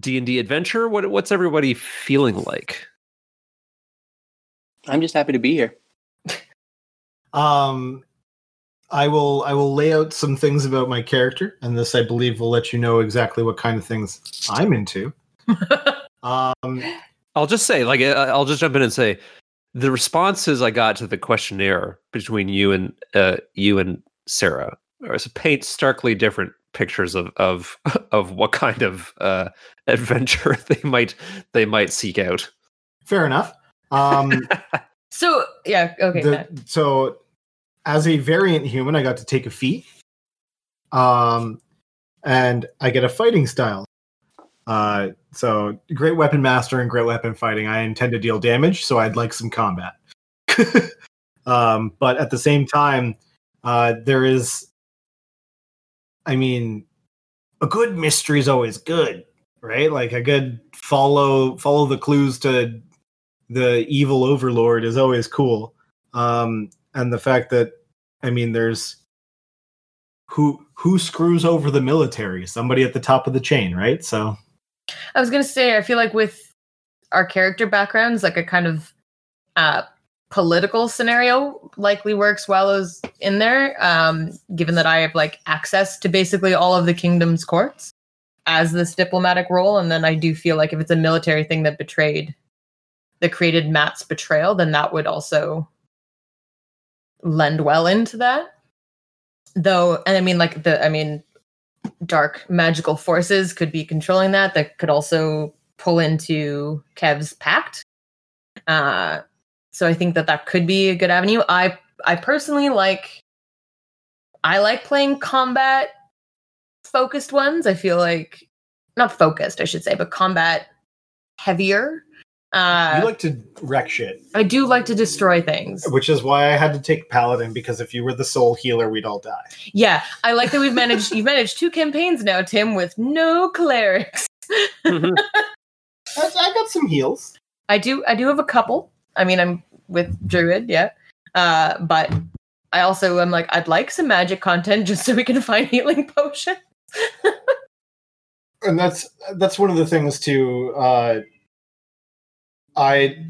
D&D adventure what what's everybody feeling like I'm just happy to be here. Um, I will I will lay out some things about my character, and this I believe will let you know exactly what kind of things I'm into. Um, I'll just say like uh, I'll just jump in and say the responses I got to the questionnaire between you and uh you and Sarah are s- paint starkly different pictures of of of what kind of uh adventure they might they might seek out fair enough. Um, So yeah, okay. the- so as a variant human, I got to take a feat. Um, and I get a fighting style. Uh, so great weapon master and great weapon fighting. I intend to deal damage, so I'd like some combat. um, but at the same time, uh, there is, I mean, a good mystery is always good. right? Like a good follow follow the clues to the evil overlord is always cool. Um, and the fact that I mean, there's who who screws over the military? Somebody at the top of the chain, right? So I was gonna say, I feel like with our character backgrounds, like a kind of uh, political scenario likely works well as in there, um, given that I have like access to basically all of the kingdom's courts as this diplomatic role, and then I do feel like if it's a military thing that betrayed, that created Matt's betrayal, then that would also lend well into that. Though, and I mean, like the, I mean, dark magical forces could be controlling that. That could also pull into Kev's pact. Uh, so I think that that could be a good avenue. I I personally like I like playing combat focused ones. I feel like not focused, I should say, but combat heavier. Uh, you like to wreck shit, I do like to destroy things. which is why I had to take paladin because if you were the soul healer, we'd all die. Yeah, I like that we've managed. you've managed two campaigns now, Tim, with no clerics. I, I got some heals. I do. I do have a couple. I mean, I'm with druid, yeah. Uh, but I also am like, I'd like some magic content just so we can find healing potions. and that's that's one of the things too uh i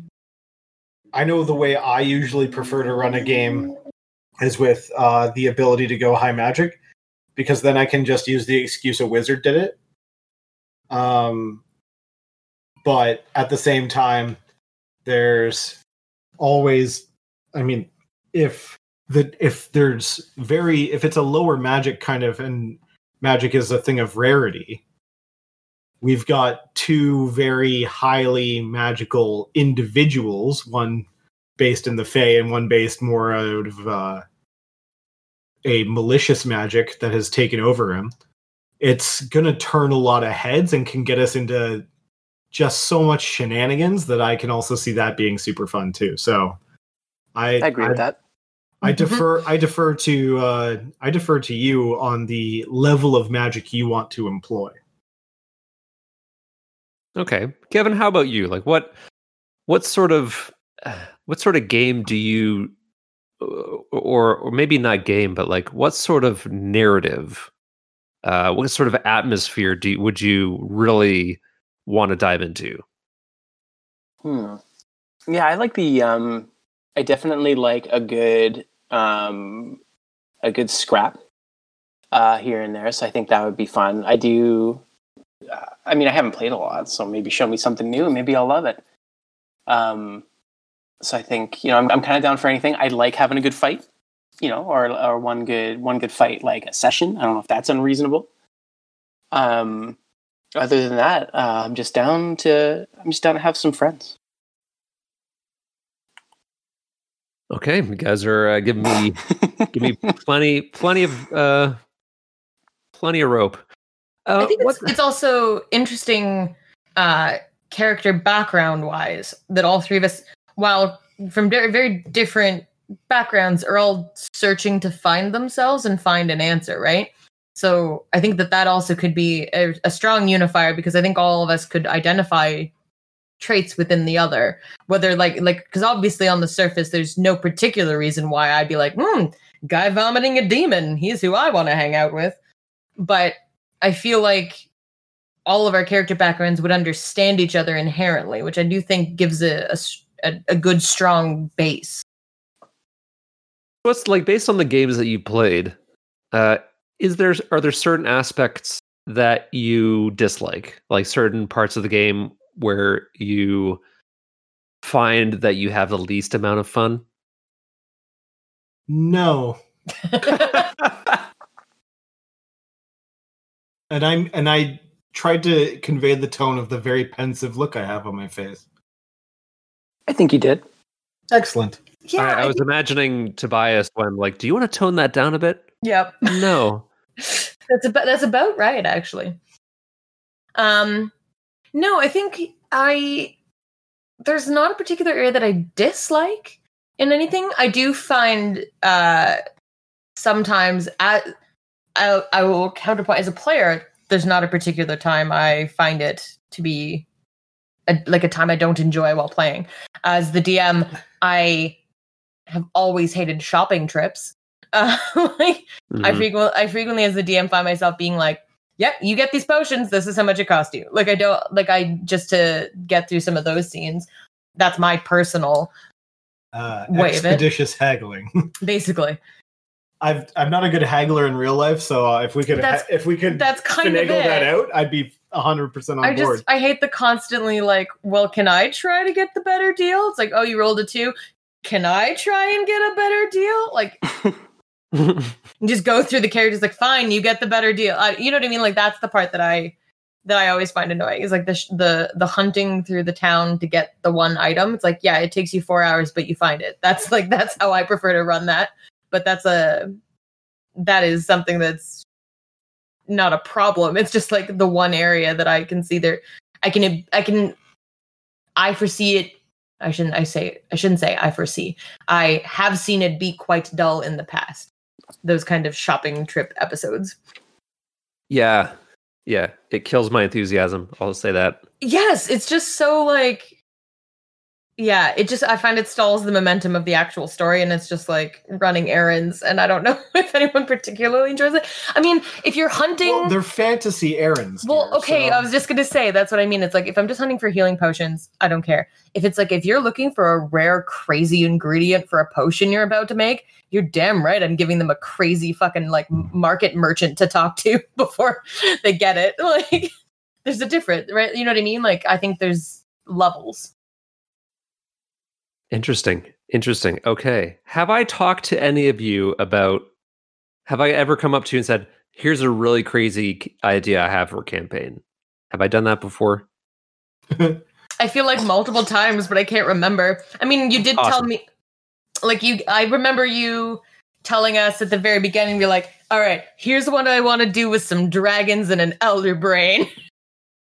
i know the way i usually prefer to run a game is with uh the ability to go high magic because then i can just use the excuse a wizard did it. Um but at the same time there's always i mean if the if there's very if it's a lower magic kind of and magic is a thing of rarity we've got two very highly magical individuals, one based in the Fae and one based more out of uh, a malicious magic that has taken over him. It's gonna turn a lot of heads and can get us into just so much shenanigans that I can also see that being super fun too. So I, I agree with that. I defer I defer to uh, I defer to you on the level of magic you want to employ. Okay, Kevin, how about you? Like, what what sort of what sort of game do you, uh, or or maybe not game, but like what sort of narrative, uh, what sort of atmosphere do you, would you really want to dive into? Hmm. Yeah, I like the. Um, I definitely like a good, um, a good scrap uh, here and there. So I think that would be fun. I do. I mean, I haven't played a lot, so maybe show me something new, and maybe I'll love it. Um, so I think you know I'm, I'm kind of down for anything. I like having a good fight, you know, or or one good one good fight like a session. I don't know if that's unreasonable. Um, other than that, uh, I'm just down to I'm just down to have some friends. Okay, you guys are uh, giving me give me plenty plenty of uh plenty of rope. Uh, I think it's, it's also interesting, uh, character background wise, that all three of us, while from very, very different backgrounds, are all searching to find themselves and find an answer, right? So I think that that also could be a, a strong unifier because I think all of us could identify traits within the other. Whether like like because obviously on the surface there's no particular reason why i'd be like hmm guy vomiting a demon. He's who i want to hang out with. But i feel like all of our character backgrounds would understand each other inherently which i do think gives a a good strong base. What's like based on the games that you played uh is there are there certain aspects that you dislike? Like certain parts of the game where you find that you have the least amount of fun? No, and I'm and I tried to convey the tone of the very pensive look I have on my face. I think you did. Excellent. yeah I, I I was imagining tobias when like do you want to tone that down a bit Yep. no that's about that's about right actually. Um no, I think I there's not a particular area that I dislike in anything. I do find uh sometimes I I, I will counterpoint as a player there's not a particular time I find it to be a, like a time I don't enjoy while playing. As the DM, I have always hated shopping trips. Uh, like I Mhm. frequently, I frequently as the DM find myself being like, "Yep, you get these potions. This is how much it cost you." Like I don't like I just to get through some of those scenes. That's my personal, Uh, Wait, is it? expeditious haggling. basically. I've I'm not a good haggler in real life, so uh, if we could That's- if we could That's kind of finagle it. that out, I'd be hundred percent on I board. just I hate the constantly like, well, can I try to get the better deal? It's like, oh, you rolled a two. Can I try and get a better deal? Like, just go through the characters. Like, fine, you get the better deal. I, you know what I mean? Like, that's the part that I that I always find annoying. Is like the sh- the the hunting through the town to get the one item. It's like, yeah, it takes you four hours, but you find it. That's like that's how I prefer to run that. But that's a that is something that's not a problem. It's just like the one area that I can see there. I can I can I foresee it. I shouldn't I say I shouldn't say I foresee. I have seen it be quite dull in the past. Those kind of shopping trip episodes. yeah, yeah, it kills my enthusiasm. I'll say that. Yes, it's just so like yeah, it just I find it stalls the momentum of the actual story and it's just like running errands and I don't know if anyone particularly enjoys it. I mean, if you're hunting well, they're fantasy errands. Well, dear, okay, so- I was just gonna say that's what I mean. It's like if I'm just hunting for healing potions, I don't care. If it's like if you're looking for a rare, crazy ingredient for a potion you're about to make, you're damn right. I'm giving them a crazy fucking like market merchant to talk to before they get it. Like, there's a different, right? You know what I mean? Like, I think there's levels. Interesting. Interesting. Okay. Have I talked to any of you about have I ever come up to you and said, "Here's a really crazy idea I have for a campaign." Have I done that before? I feel like multiple times, but I can't remember. I mean, you did tell me, like you. I remember you telling us at the very beginning. You're like, "All right, here's what I want to do with some dragons and an elder brain,"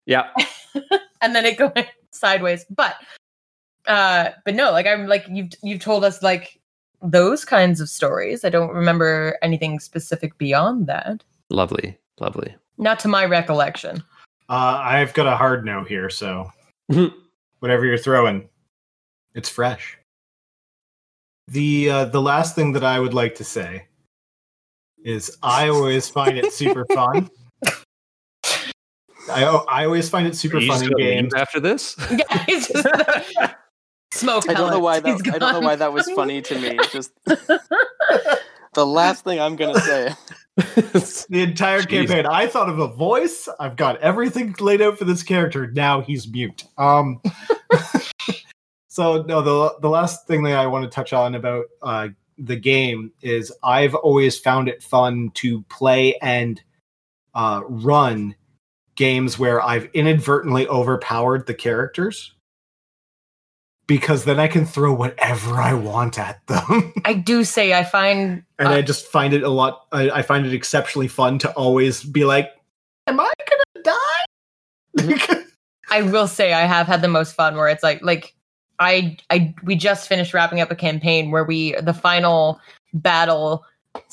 Yeah. and then it going sideways. But, uh, but no, like I'm like you've you've told us like those kinds of stories. I don't remember anything specific beyond that. Lovely. Lovely. Not to my recollection. Uh, I've got a hard no here, so whatever you're throwing, it's fresh. The uh, the last thing that I would like to say is I always find it super fun. I I always find it super Are you fun games. after this? Yeah, he's just smoke. I don't know why that I don't know why that was funny to me. Just the last thing I'm gonna say. The entire Jeez. campaign. I thought of a voice. I've got everything laid out for this character. Now he's mute. Um. so no, the the last thing that I want to touch on about uh, the game is I've always found it fun to play and uh, run games where I've inadvertently overpowered the characters. Because then I can throw whatever I want at them. I do say I find and Uh, I just find it a lot. I, I find it exceptionally fun to always be like, "Am I gonna die?" I will say I have had the most fun where it's like like I I we just finished wrapping up a campaign where we the final battle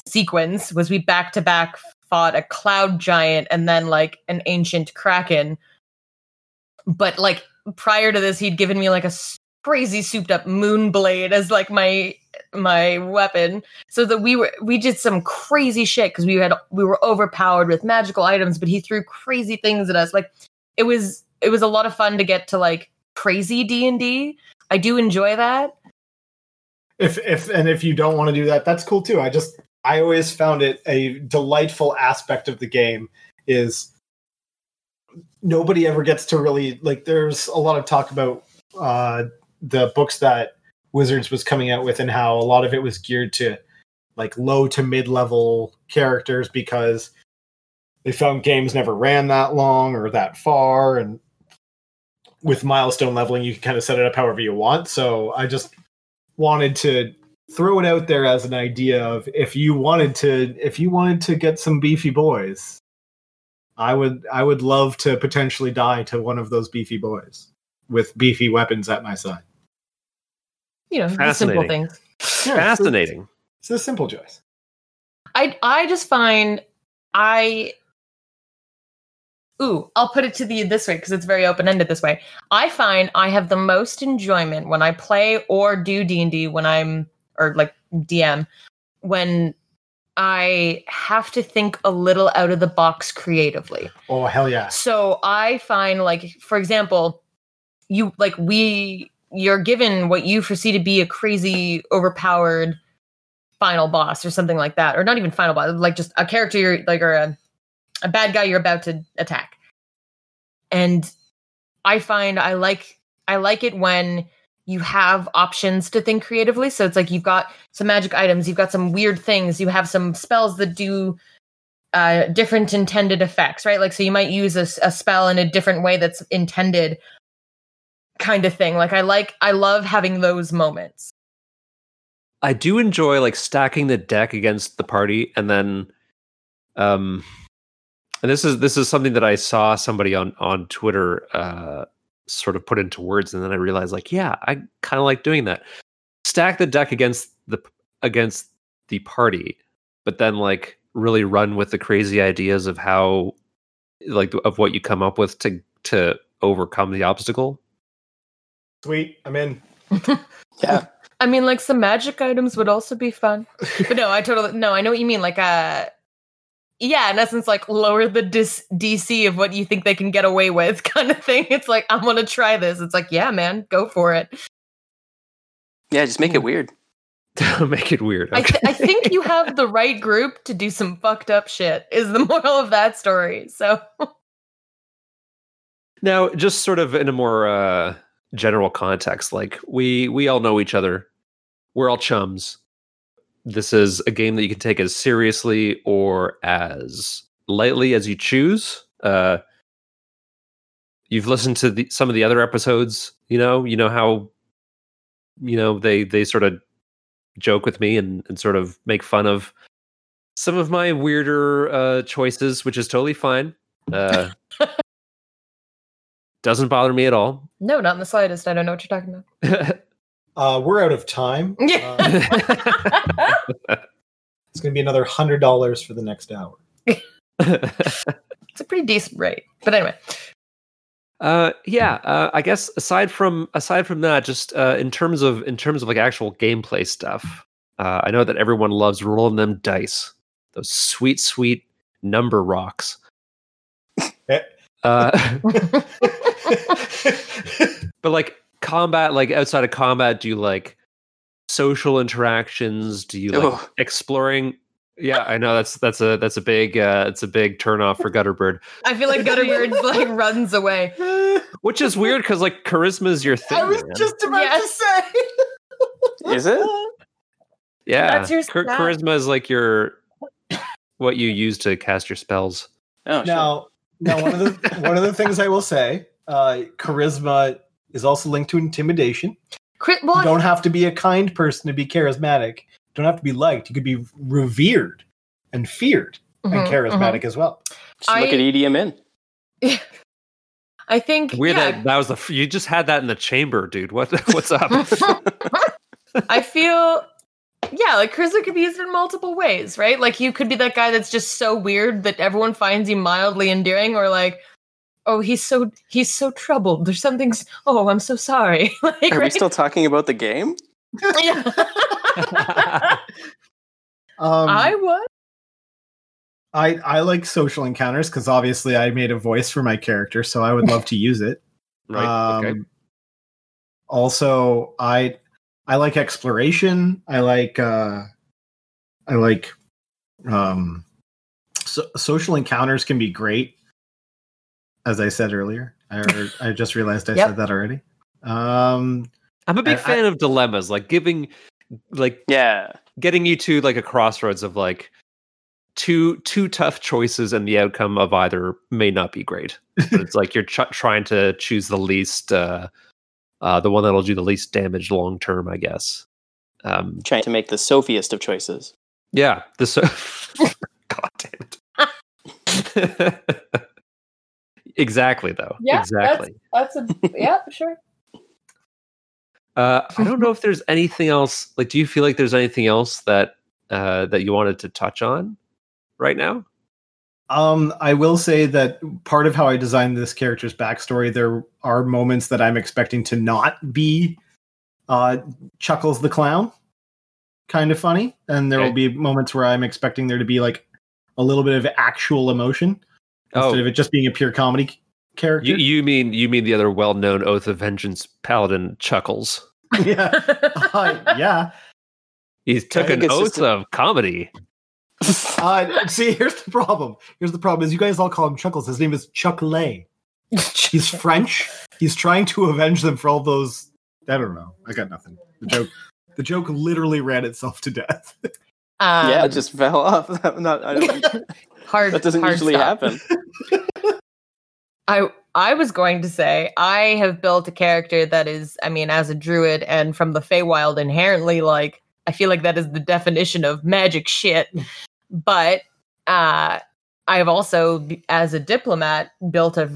sequence was we back to back fought a cloud giant and then like an ancient kraken. But like prior to this he'd given me like a crazy souped up moon blade as like my my weapon so that we were we did some crazy shit because we had we were overpowered with magical items but he threw crazy things at us like it was it was a lot of fun to get to like crazy d&d i do enjoy that if if and if you don't want to do that, that's cool too. I just I always found it a delightful aspect of the game is nobody ever gets to really like. There's a lot of talk about uh, the books that Wizards was coming out with and how a lot of it was geared to like low to mid level characters because they found games never ran that long or that far and with milestone leveling you can kind of set it up however you want. So i just wanted to throw it out there as an idea of if you wanted to if you wanted to get some beefy boys i would i would love to potentially die to one of those beefy boys with beefy weapons at my side you know the simple things Yeah, Fascinating. it's a simple choice I I just find I ooh, I'll put it to the this way because it's very open ended this way. I find I have the most enjoyment when I play or do D and D when I'm or like DM when I have to think a little out of the box creatively. Oh hell yeah! So I find like for example, you like we you're given what you foresee to be a crazy overpowered final boss or something like that or not even final boss like just a character you're like or a, a bad guy you're about to attack. And i find i like i like it when you have options to think creatively. So it's like you've got some magic items you've got some weird things you have some spells that do uh, different intended effects right? Like so you might use a, a spell in a different way that's intended kind of thing like i like i love having those moments I do enjoy like stacking the deck against the party and then um and this is this is something that I saw somebody on on Twitter uh sort of put into words and then I realized like yeah, I kind of like doing that. Stack the deck against the against the party, but then like really run with the crazy ideas of how like of what you come up with to to overcome the obstacle. Sweet, I'm in. Yeah. I mean, like some magic items would also be fun. But no, I totally no, I know what you mean. Like uh yeah, in essence, like lower the dis- DC of what you think they can get away with, kind of thing. It's like I'm gonna try this. It's like, yeah, man, go for it. Yeah, just make it weird. Make it weird. I, th- I think you have the right group to do some fucked up shit. Is the moral of that story? So Now, just sort of in a more uh, general context, like we we all know each other. We're all chums. This is a game that you can take as seriously or as lightly as you choose. Uh, you've listened to the, some of the other episodes. You know, you know how you know they they sort of joke with me and, and sort of make fun of some of my weirder uh, choices, which is totally fine. Uh, doesn't bother me at all. no, not in the slightest. I don't know what you're talking about. Uh, we're out of time. Yeah. Uh, it's going to be another hundred dollars for the next hour. it's a pretty decent rate. But anyway, uh, yeah, uh, I guess aside from aside from that, just uh, in terms of in terms of like actual gameplay stuff, uh, I know that everyone loves rolling them dice, those sweet, sweet number rocks. Eh. Uh, but like combat, like outside of combat, do you like social interactions? Do you like Ugh. exploring? Yeah, I know that's that's a that's a big uh, it's a big turn off for Gutterbird, I feel like Gutterbird like runs away. which is weird because like charisma is your thing. I was man. just about Yes. to say. Is it? Yeah, That's your Char- charisma is like your what you use to cast your spells. Oh, sure. Now, now one of the one of the things I will say, uh, charisma is also linked to intimidation. Crit, well, You don't have to be a kind person to be charismatic. You don't have to be liked. You could be revered and feared Mhm, and charismatic as well. Just look I- at E EDM in. I think Weird yeah, that that was the you just had that in the chamber, dude. What what's up? I feel yeah, like charisma could be used in multiple ways, right? Like you could be that guy that's just so weird that everyone finds you mildly endearing, or like, oh, he's so he's so troubled. There's something. s- Oh, I'm so sorry. like, Are we still talking about the game? Yeah. Um, I was. I I like social encounters because obviously I made a voice for my character, so I would love to use it. right. okay. Um, Also, I I like exploration. I like uh, I like um, so, social encounters can be great. As I said earlier, I I just realized I Yep. said that already. Um, I'm a big I- I- fan of dilemmas, like giving, like Yeah. getting you to like a crossroads of like two two tough choices, and the outcome of either may not be great. But it's like you're ch- trying to choose the least, uh, uh, the one that'll do the least damage long term, I guess. Um, Trying to make the Sophiest of choices. Yeah, the so- God damn it. exactly though. Yeah, exactly. That's a yeah, sure. Uh, I don't know if there's anything else. Like, do you feel like there's anything else that uh, that you wanted to touch on right now? Um, I will say that part of how I designed this character's backstory, there are moments that I'm expecting to not be uh, Chuckles the clown, kind of funny, and there will be moments where I'm expecting there to be like a little bit of actual emotion instead Oh, of it just being a pure comedy character. you, you mean you mean the other well-known Oath of Vengeance paladin Chuckles? yeah, Uh, yeah. He took think an oath just a- of comedy. Uh, see, here's the problem. Here's the problem: is you guys all call him Chuckles. His name is Chuck Lay. He's French. He's trying to avenge them for all those. I don't know. I got nothing. The joke. The joke literally ran itself to death. Um, yeah, it just fell off. That, not, I don't, hard. that doesn't hard usually stop. happen. I I was going to say I have built a character that is, I mean, as a druid and from the Feywild, inherently like I feel like that is the definition of magic shit. But uh, I have also, as a diplomat, built a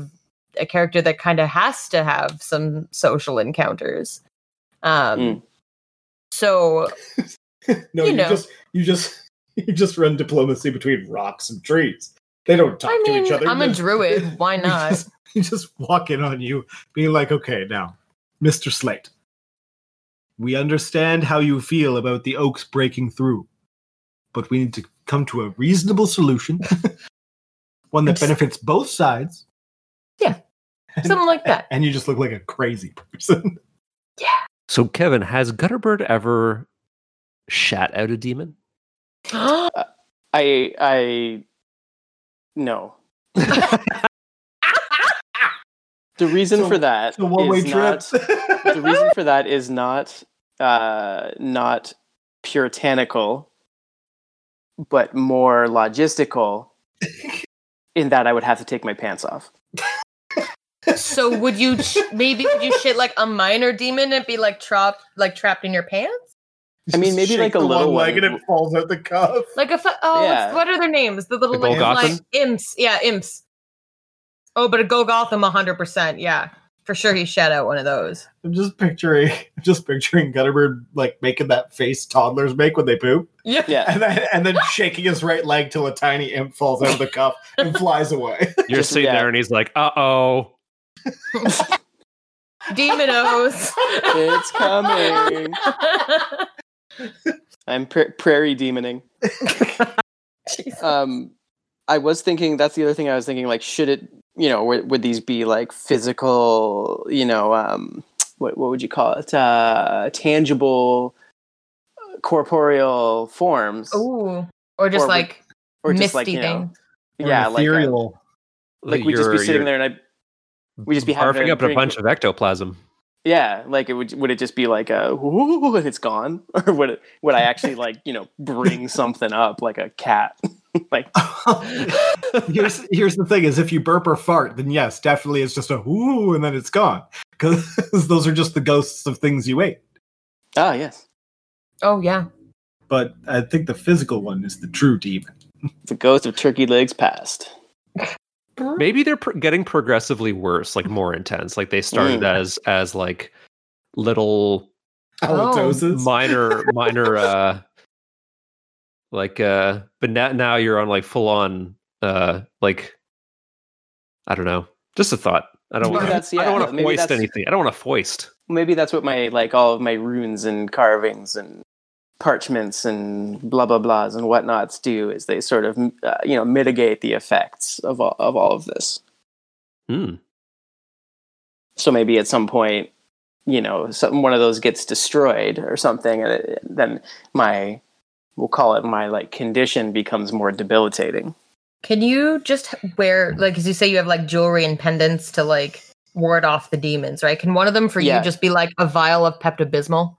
a character that kind of has to have some social encounters. Um, Mm. So no, You you, know. just you just you just run diplomacy between rocks and trees. They don't talk I to each other. I'm a druid. Why they not? just- They just walk in on you, being like, "Okay, now, Mister Slate, we understand how you feel about the oaks breaking through, but we need to come to a reasonable solution, one that Ex- benefits both sides." Yeah, something like that. And you just look like a crazy person. Yeah. So Kevin, has Gutterbird ever shat out a demon? I I no. The reason So- for that It's a one-way trip. not the reason for that is not uh, not puritanical, but more logistical. In that, I would have to take my pants off. So would you sh- maybe would you shit like a minor demon and be like trapped like trapped in your pants? I mean, maybe like a the little one leg one. and it falls out the cuff. Like a fu- oh, Yeah. what's- what are their names? The little The like, like imps. Yeah, imps. Oh, but a Golgotham, hundred percent. Yeah, for sure. He shed out one of those. I'm just picturing, I'm just picturing Gutterbird like making that face toddlers make when they poop, Yeah. Yeah, and then and then shaking his right leg till a tiny imp falls out of the cuff and flies away. You're Just- sitting yeah. there and he's like, uh oh. Demonos. it's coming. I'm pra- prairie demoning. Um i was thinking that's the other thing i was thinking like should it you know would, would these be like physical you know um what, what would you call it uh tangible uh, corporeal forms Ooh. Or just Or like or just misty like you know things. yeah like a, like we'd just be sitting there and i we just be having barfing a up a bunch of ectoplasm. Yeah like it would would it just be like a whoo and it's gone or would it would i actually like you know bring something up like a cat like here's here's the thing: is if you burp or fart, then yes, definitely it's just a whoo, and then it's gone because those are just the ghosts of things you ate. ah yes Oh yeah. But I think the physical one is the true demon. the ghost of turkey legs past Maybe they're pro- getting progressively worse, like more intense. Like they started Mm. as as like little Oh. Halitosis. minor minor uh like uh but now now you're on like full on uh like I don't know. Just a thought. I don't want that's- to I don't want to foist anything. I don't want to foist. maybe that's what my like all of my runes and carvings and parchments and blah blah blahs and whatnots do is they sort of uh, you know mitigate the effects of all of all of this Hmm. so maybe at some point you know some, one of those gets destroyed or something and it, then my we'll call it my like condition becomes more debilitating Can you just wear like as you say you have like jewelry and pendants to like ward off the demons, right? Can one of them for Yeah. you just be like a vial of Pepto Bismol?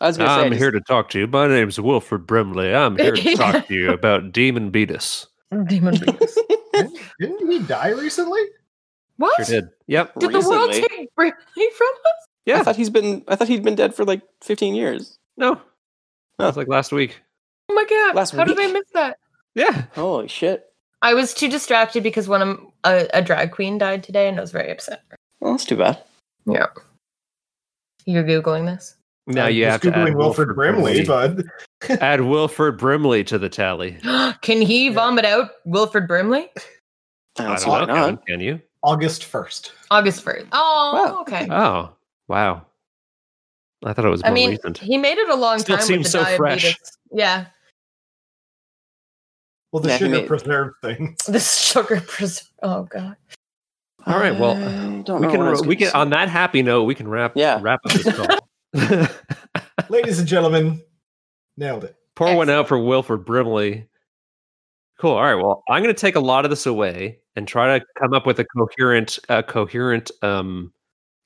I was gonna say I I'm just- here to talk to you. My name's Wilfred Brimley. I'm here to talk to you about Demon Beatus. Demon Beatus. Didn't he die recently? what? Sure did. Yep. Did the world Recently? take Brimley from us? Yeah. i thought he's been i thought he'd been dead for like 15 years No. That was like last week. Oh my god! Last How did I miss that? Yeah. holy shit I was too distracted because one of a, a drag queen died today, and I was very upset. well that's too bad Yeah. You're googling this. Now I you was have to add googling Wilfred Brimley, but Add Wilford Brimley to the tally. Can he vomit out Wilford Brimley? I I don't see don't why know. Can, can you? August 1st. August 1st. Oh, Wow. okay. Oh, wow. I thought it was more I mean, recent. he made it a long Still time seems with the so diabetes. fresh. Yeah, Well, the Yeah, sugar made- preserved thing. the sugar preserve. Oh god. All right, well, don't we know can what I was we can say. on that happy note we can wrap Yeah. wrap up this call. Ladies and gentlemen, nailed it. Pour one out for Wilford Brimley. Cool. All right. Well, I'm going to take a lot of this away and try to come up with a coherent, uh, coherent um,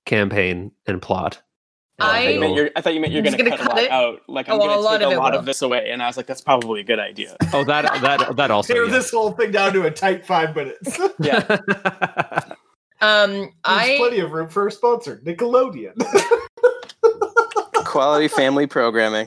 campaign and plot. Oh, I, thought you meant I- you're, I thought you meant you're going to cut, cut a lot it? out. Like I'm Oh, going to take of a lot will. of this away, and I was like, that's probably a good idea. Oh, that that that also. Tear yeah. this whole thing down to a tight five minutes. Yeah, Um, There's I plenty of room for a sponsor, Nickelodeon. Quality family programming.